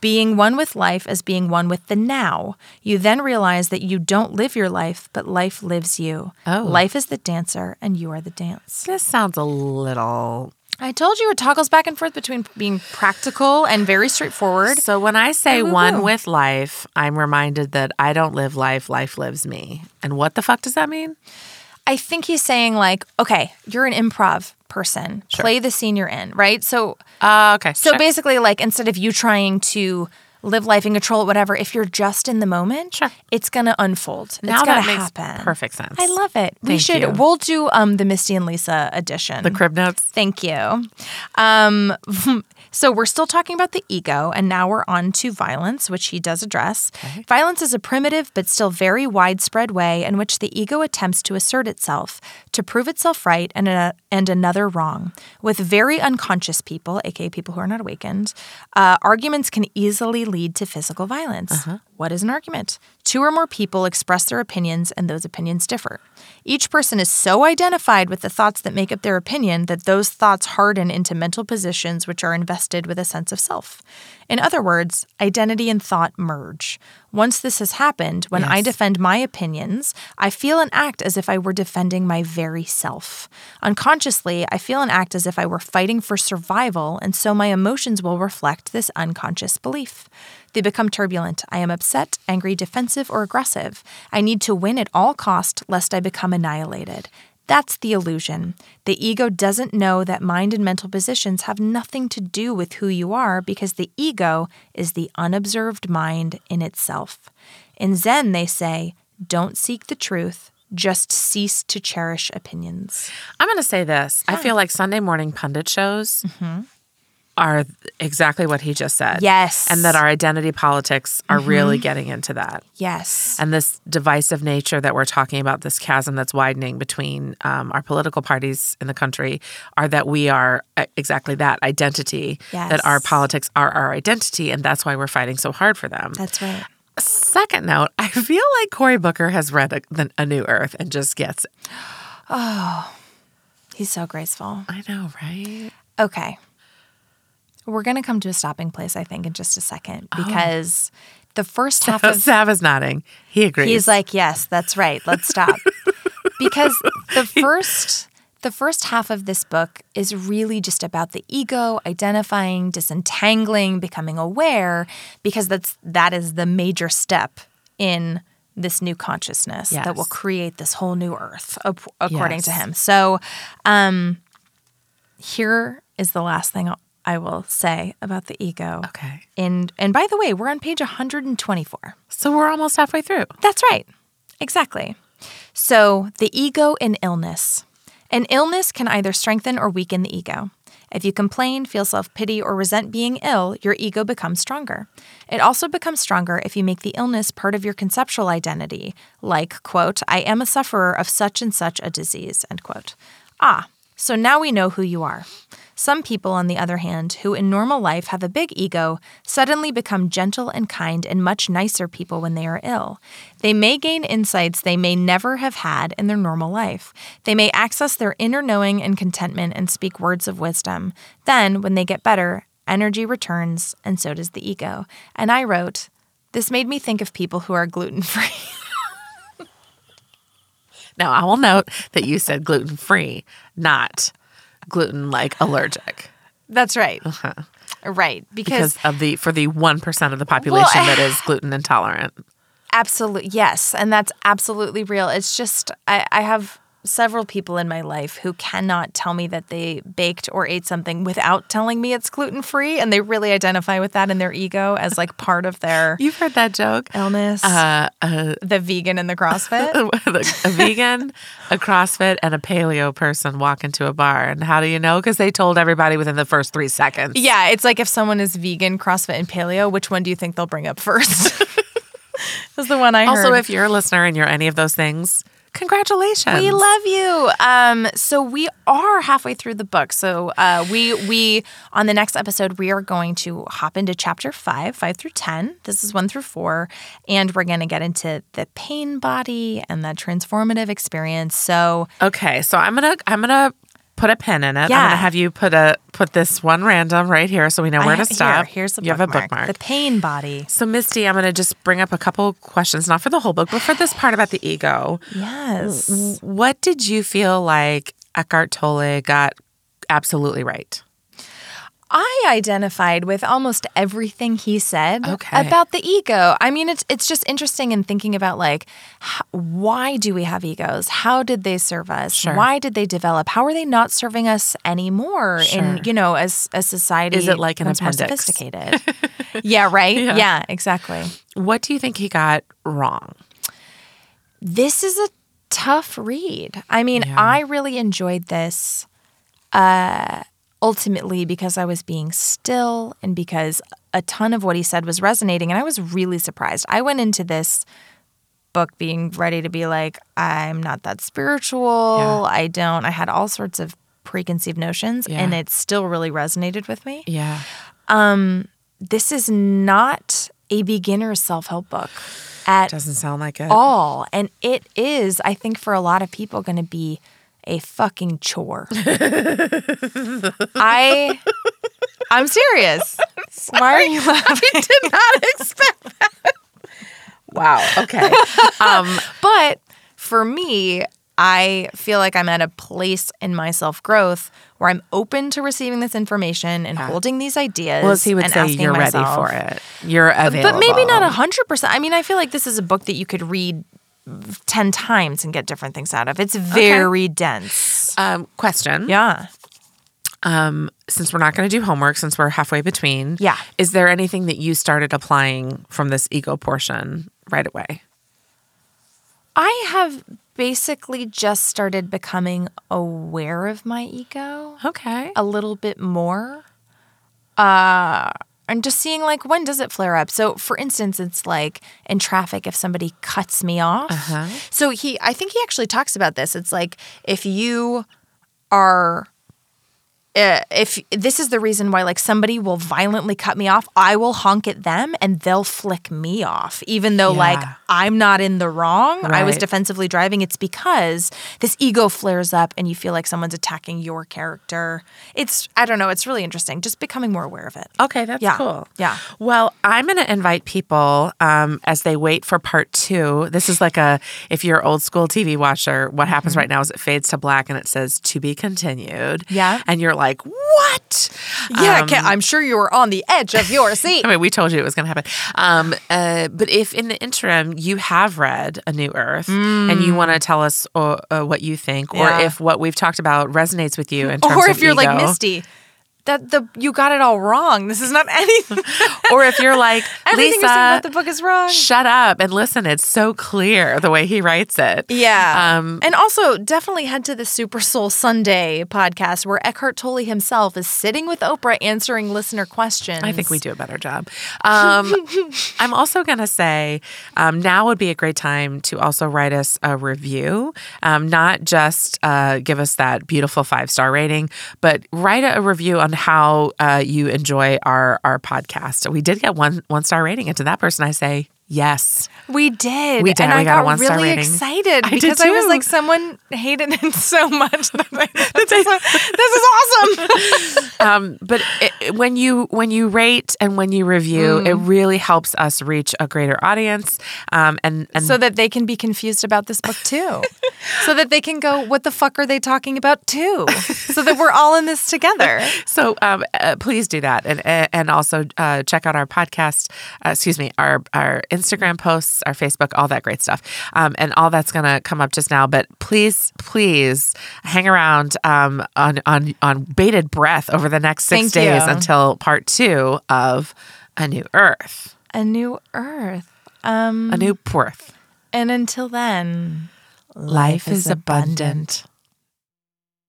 Being one with life as being one with the now. You then realize that you don't live your life, but life lives you. Oh. Life is the dancer, and you are the dance. This sounds a little. I told you it toggles back and forth between being practical and very straightforward. So when I say Woo-woo. one with life, I'm reminded that I don't live life, life lives me. And what the fuck does that mean? I think he's saying like, okay, you're an improv person. Play the scene you're in, right? So Uh, okay. so sure. basically like instead of you trying to live life and control it, whatever, if you're just in the moment, Sure. it's gonna unfold. now it's gonna that makes happen. perfect sense. I love it. we should you. we'll do um the Misty and Lisa edition. the crib notes. Thank you. Um, so we're still talking about the ego, and now we're on to violence, which he does address. Violence is a primitive but still very widespread way in which the ego attempts to assert itself, to prove itself right and, a, and another wrong. With very unconscious people, aka people who are not awakened, uh, arguments can easily lead to physical violence. What is an argument? Two or more people express their opinions, and those opinions differ. Each person is so identified with the thoughts that make up their opinion that those thoughts harden into mental positions which are invested with a sense of self. In other words, identity and thought merge. Once this has happened, when I defend my opinions, I feel and act as if I were defending my very self. Unconsciously, I feel and act as if I were fighting for survival, and so my emotions will reflect this unconscious belief. They become turbulent. I am upset, angry, defensive, or aggressive. I need to win at all cost lest I become annihilated. That's the illusion. The ego doesn't know that mind and mental positions have nothing to do with who you are because the ego is the unobserved mind in itself. In Zen, they say, don't seek the truth, just cease to cherish opinions. I'm going to say this. I feel like Sunday morning pundit shows mm-hmm. Are exactly what he just said. Yes. And that our identity politics are really getting into that. Yes. And this divisive nature that we're talking about, this chasm that's widening between um, our political parties in the country, are that we are uh, exactly that identity, that our politics are our identity. And that's why we're fighting so hard for them. That's right. Second note, I feel like Cory Booker has read a, a New Earth and just gets Oh, He's so graceful. I know, right? Okay. We're going to come to a stopping place, I think, in just a second because the first half of Sav is nodding. He agrees. He's like, "Yes, that's right. Let's stop." because the first the first half of this book is really just about the ego identifying, disentangling, becoming aware because that's that is the major step in this new consciousness that will create this whole new earth according to him. So, um here is the last thing I will say about the ego. Okay. And and by the way, we're on page 124. So we're almost halfway through. That's right. Exactly. So, the ego in illness. An illness can either strengthen or weaken the ego. If you complain, feel self pity, or resent being ill, your ego becomes stronger. It also becomes stronger if you make the illness part of your conceptual identity, like, quote, I am a sufferer of such and such a disease, end quote. Ah, so now we know who you are. Some people, on the other hand, who in normal life have a big ego, suddenly become gentle and kind and much nicer people when they are ill. They may gain insights they may never have had in their normal life. They may access their inner knowing and contentment and speak words of wisdom. Then, when they get better, energy returns, and so does the ego. And I wrote, This made me think of people who are gluten free. Now, I will note that you said gluten free, not gluten like allergic, That's right. Uh-huh. Right. because of the for the one percent of the population that is gluten intolerant. Absolutely. Yes. And that's absolutely real. It's just, I, I have several people in my life who cannot tell me that they baked or ate something without telling me it's gluten free. And they really identify with that in their ego as like part of their You've heard that joke. illness. Uh, uh, the vegan and the CrossFit. a vegan, a CrossFit, and a paleo person walk into a bar, and how do you know? Because they told everybody within the first three seconds. yeah. It's like if someone is vegan, CrossFit, and paleo, which one do you think they'll bring up first? is the one I heard. Also, if you're a listener and you're any of those things, congratulations. We love you. Um, so we are halfway through the book. So uh, we we on the next episode we are going to hop into chapter five, five through ten. This is one through four, and we're going to get into the pain body and the transformative experience. So Okay, so I'm gonna I'm gonna put a pin in it. I'm gonna have you put a put this one random right here so we know where to stop. Here, here's the you bookmark. have a bookmark. The pain body. so Misty, I'm gonna just bring up a couple questions, not for the whole book, but for this part about the ego. Yes. What did you feel like Eckhart Tolle got absolutely right? I identified with almost everything he said Okay. about the ego. I mean, it's it's just interesting in thinking about like, h- why do we have egos? How did they serve us? Sure. Why did they develop? How are they not serving us anymore? Sure. In you know, as a society, Is it like an becomes more sophisticated? yeah. Right. Yeah. yeah. Exactly. What do you think he got wrong? This is a tough read. I mean, Yeah. I really enjoyed this uh, ultimately because I was being still and because a ton of what he said was resonating. And I was really surprised. I went into this book being ready to be like, I'm not that spiritual. Yeah. I don't, I had all sorts of preconceived notions Yeah. and it still really resonated with me Yeah. Um, this is not a beginner's self help book at Doesn't sound like it. all. And it is, I think, for a lot of people, going to be a fucking chore. I. I'm serious. Why are you laughing? I did not expect that. Wow. Okay. Um, But for me, I feel like I'm at a place in my self growth where I'm open to receiving this information and holding these ideas. well, as he would and say, you're ready for it. You're available. But maybe not a hundred percent. I mean, I feel like this is a book that you could read ten times and get different things out of. It's very dense. Um, question. Yeah. Um, since we're not going to do homework, since we're halfway between, Yeah. is there anything that you started applying from this ego portion right away? I have basically just started becoming aware of my ego Okay. a little bit more. Uh and just seeing like when does it flare up? So for instance, it's like in traffic if somebody cuts me off. Uh-huh. So he I think he actually talks about this. It's like if you are uh, if this is the reason why like somebody will violently cut me off, I will honk at them and they'll flick me off, even though like I'm not in the wrong. I was defensively driving. It's because this ego flares up and you feel like someone's attacking your character. It's I don't know. It's really interesting. Just becoming more aware of it. Okay, that's Yeah. cool. Yeah. Well, I'm going to invite people um, as they wait for part two. This is like a, if you're old school TV watcher, what happens right now is it fades to black and it says to be continued. Yeah. And you're like, what? Yeah, Um, I'm sure you were on the edge of your seat. I mean, we told you it was going to happen. Um, uh, but if in the interim you have read A New Earth and you want to tell us uh, uh, what you think, or Yeah. if what we've talked about resonates with you in terms or if you're like Misty, that the you got it all wrong. This is not anything. or if you're like Everything Lisa, you're about the book is wrong. shut up and listen. It's so clear the way he writes it. Yeah. Um, and also definitely head to the Super Soul Sunday podcast where Eckhart Tolle himself is sitting with Oprah answering listener questions. I think we do a better job. Um, I'm also going to say um, now would be a great time to also write us a review, um, not just uh, give us that beautiful five star rating, but write a, a review on how uh, you enjoy our our podcast. We did get one one star rating, and to that person, I say yes. We did. We did. And We I got got really rating. excited I because I was like, someone hated it so much that I, this, is, this is awesome. um, but it, when you when you rate and when you review, it really helps us reach a greater audience. Um, and and so that they can be confused about this book too. so that they can go, what the fuck are they talking about too? so that we're all in this together. So um, uh, please do that, and and also uh, check out our podcast. Uh, excuse me, our our Instagram posts, our Facebook, all that great stuff, um, and all that's gonna come up just now. But please, please hang around um, on on on bated breath over the next six Thank days you. until part two of A New Earth, A new earth. Um, A New Porth. and until then, Life is abundant.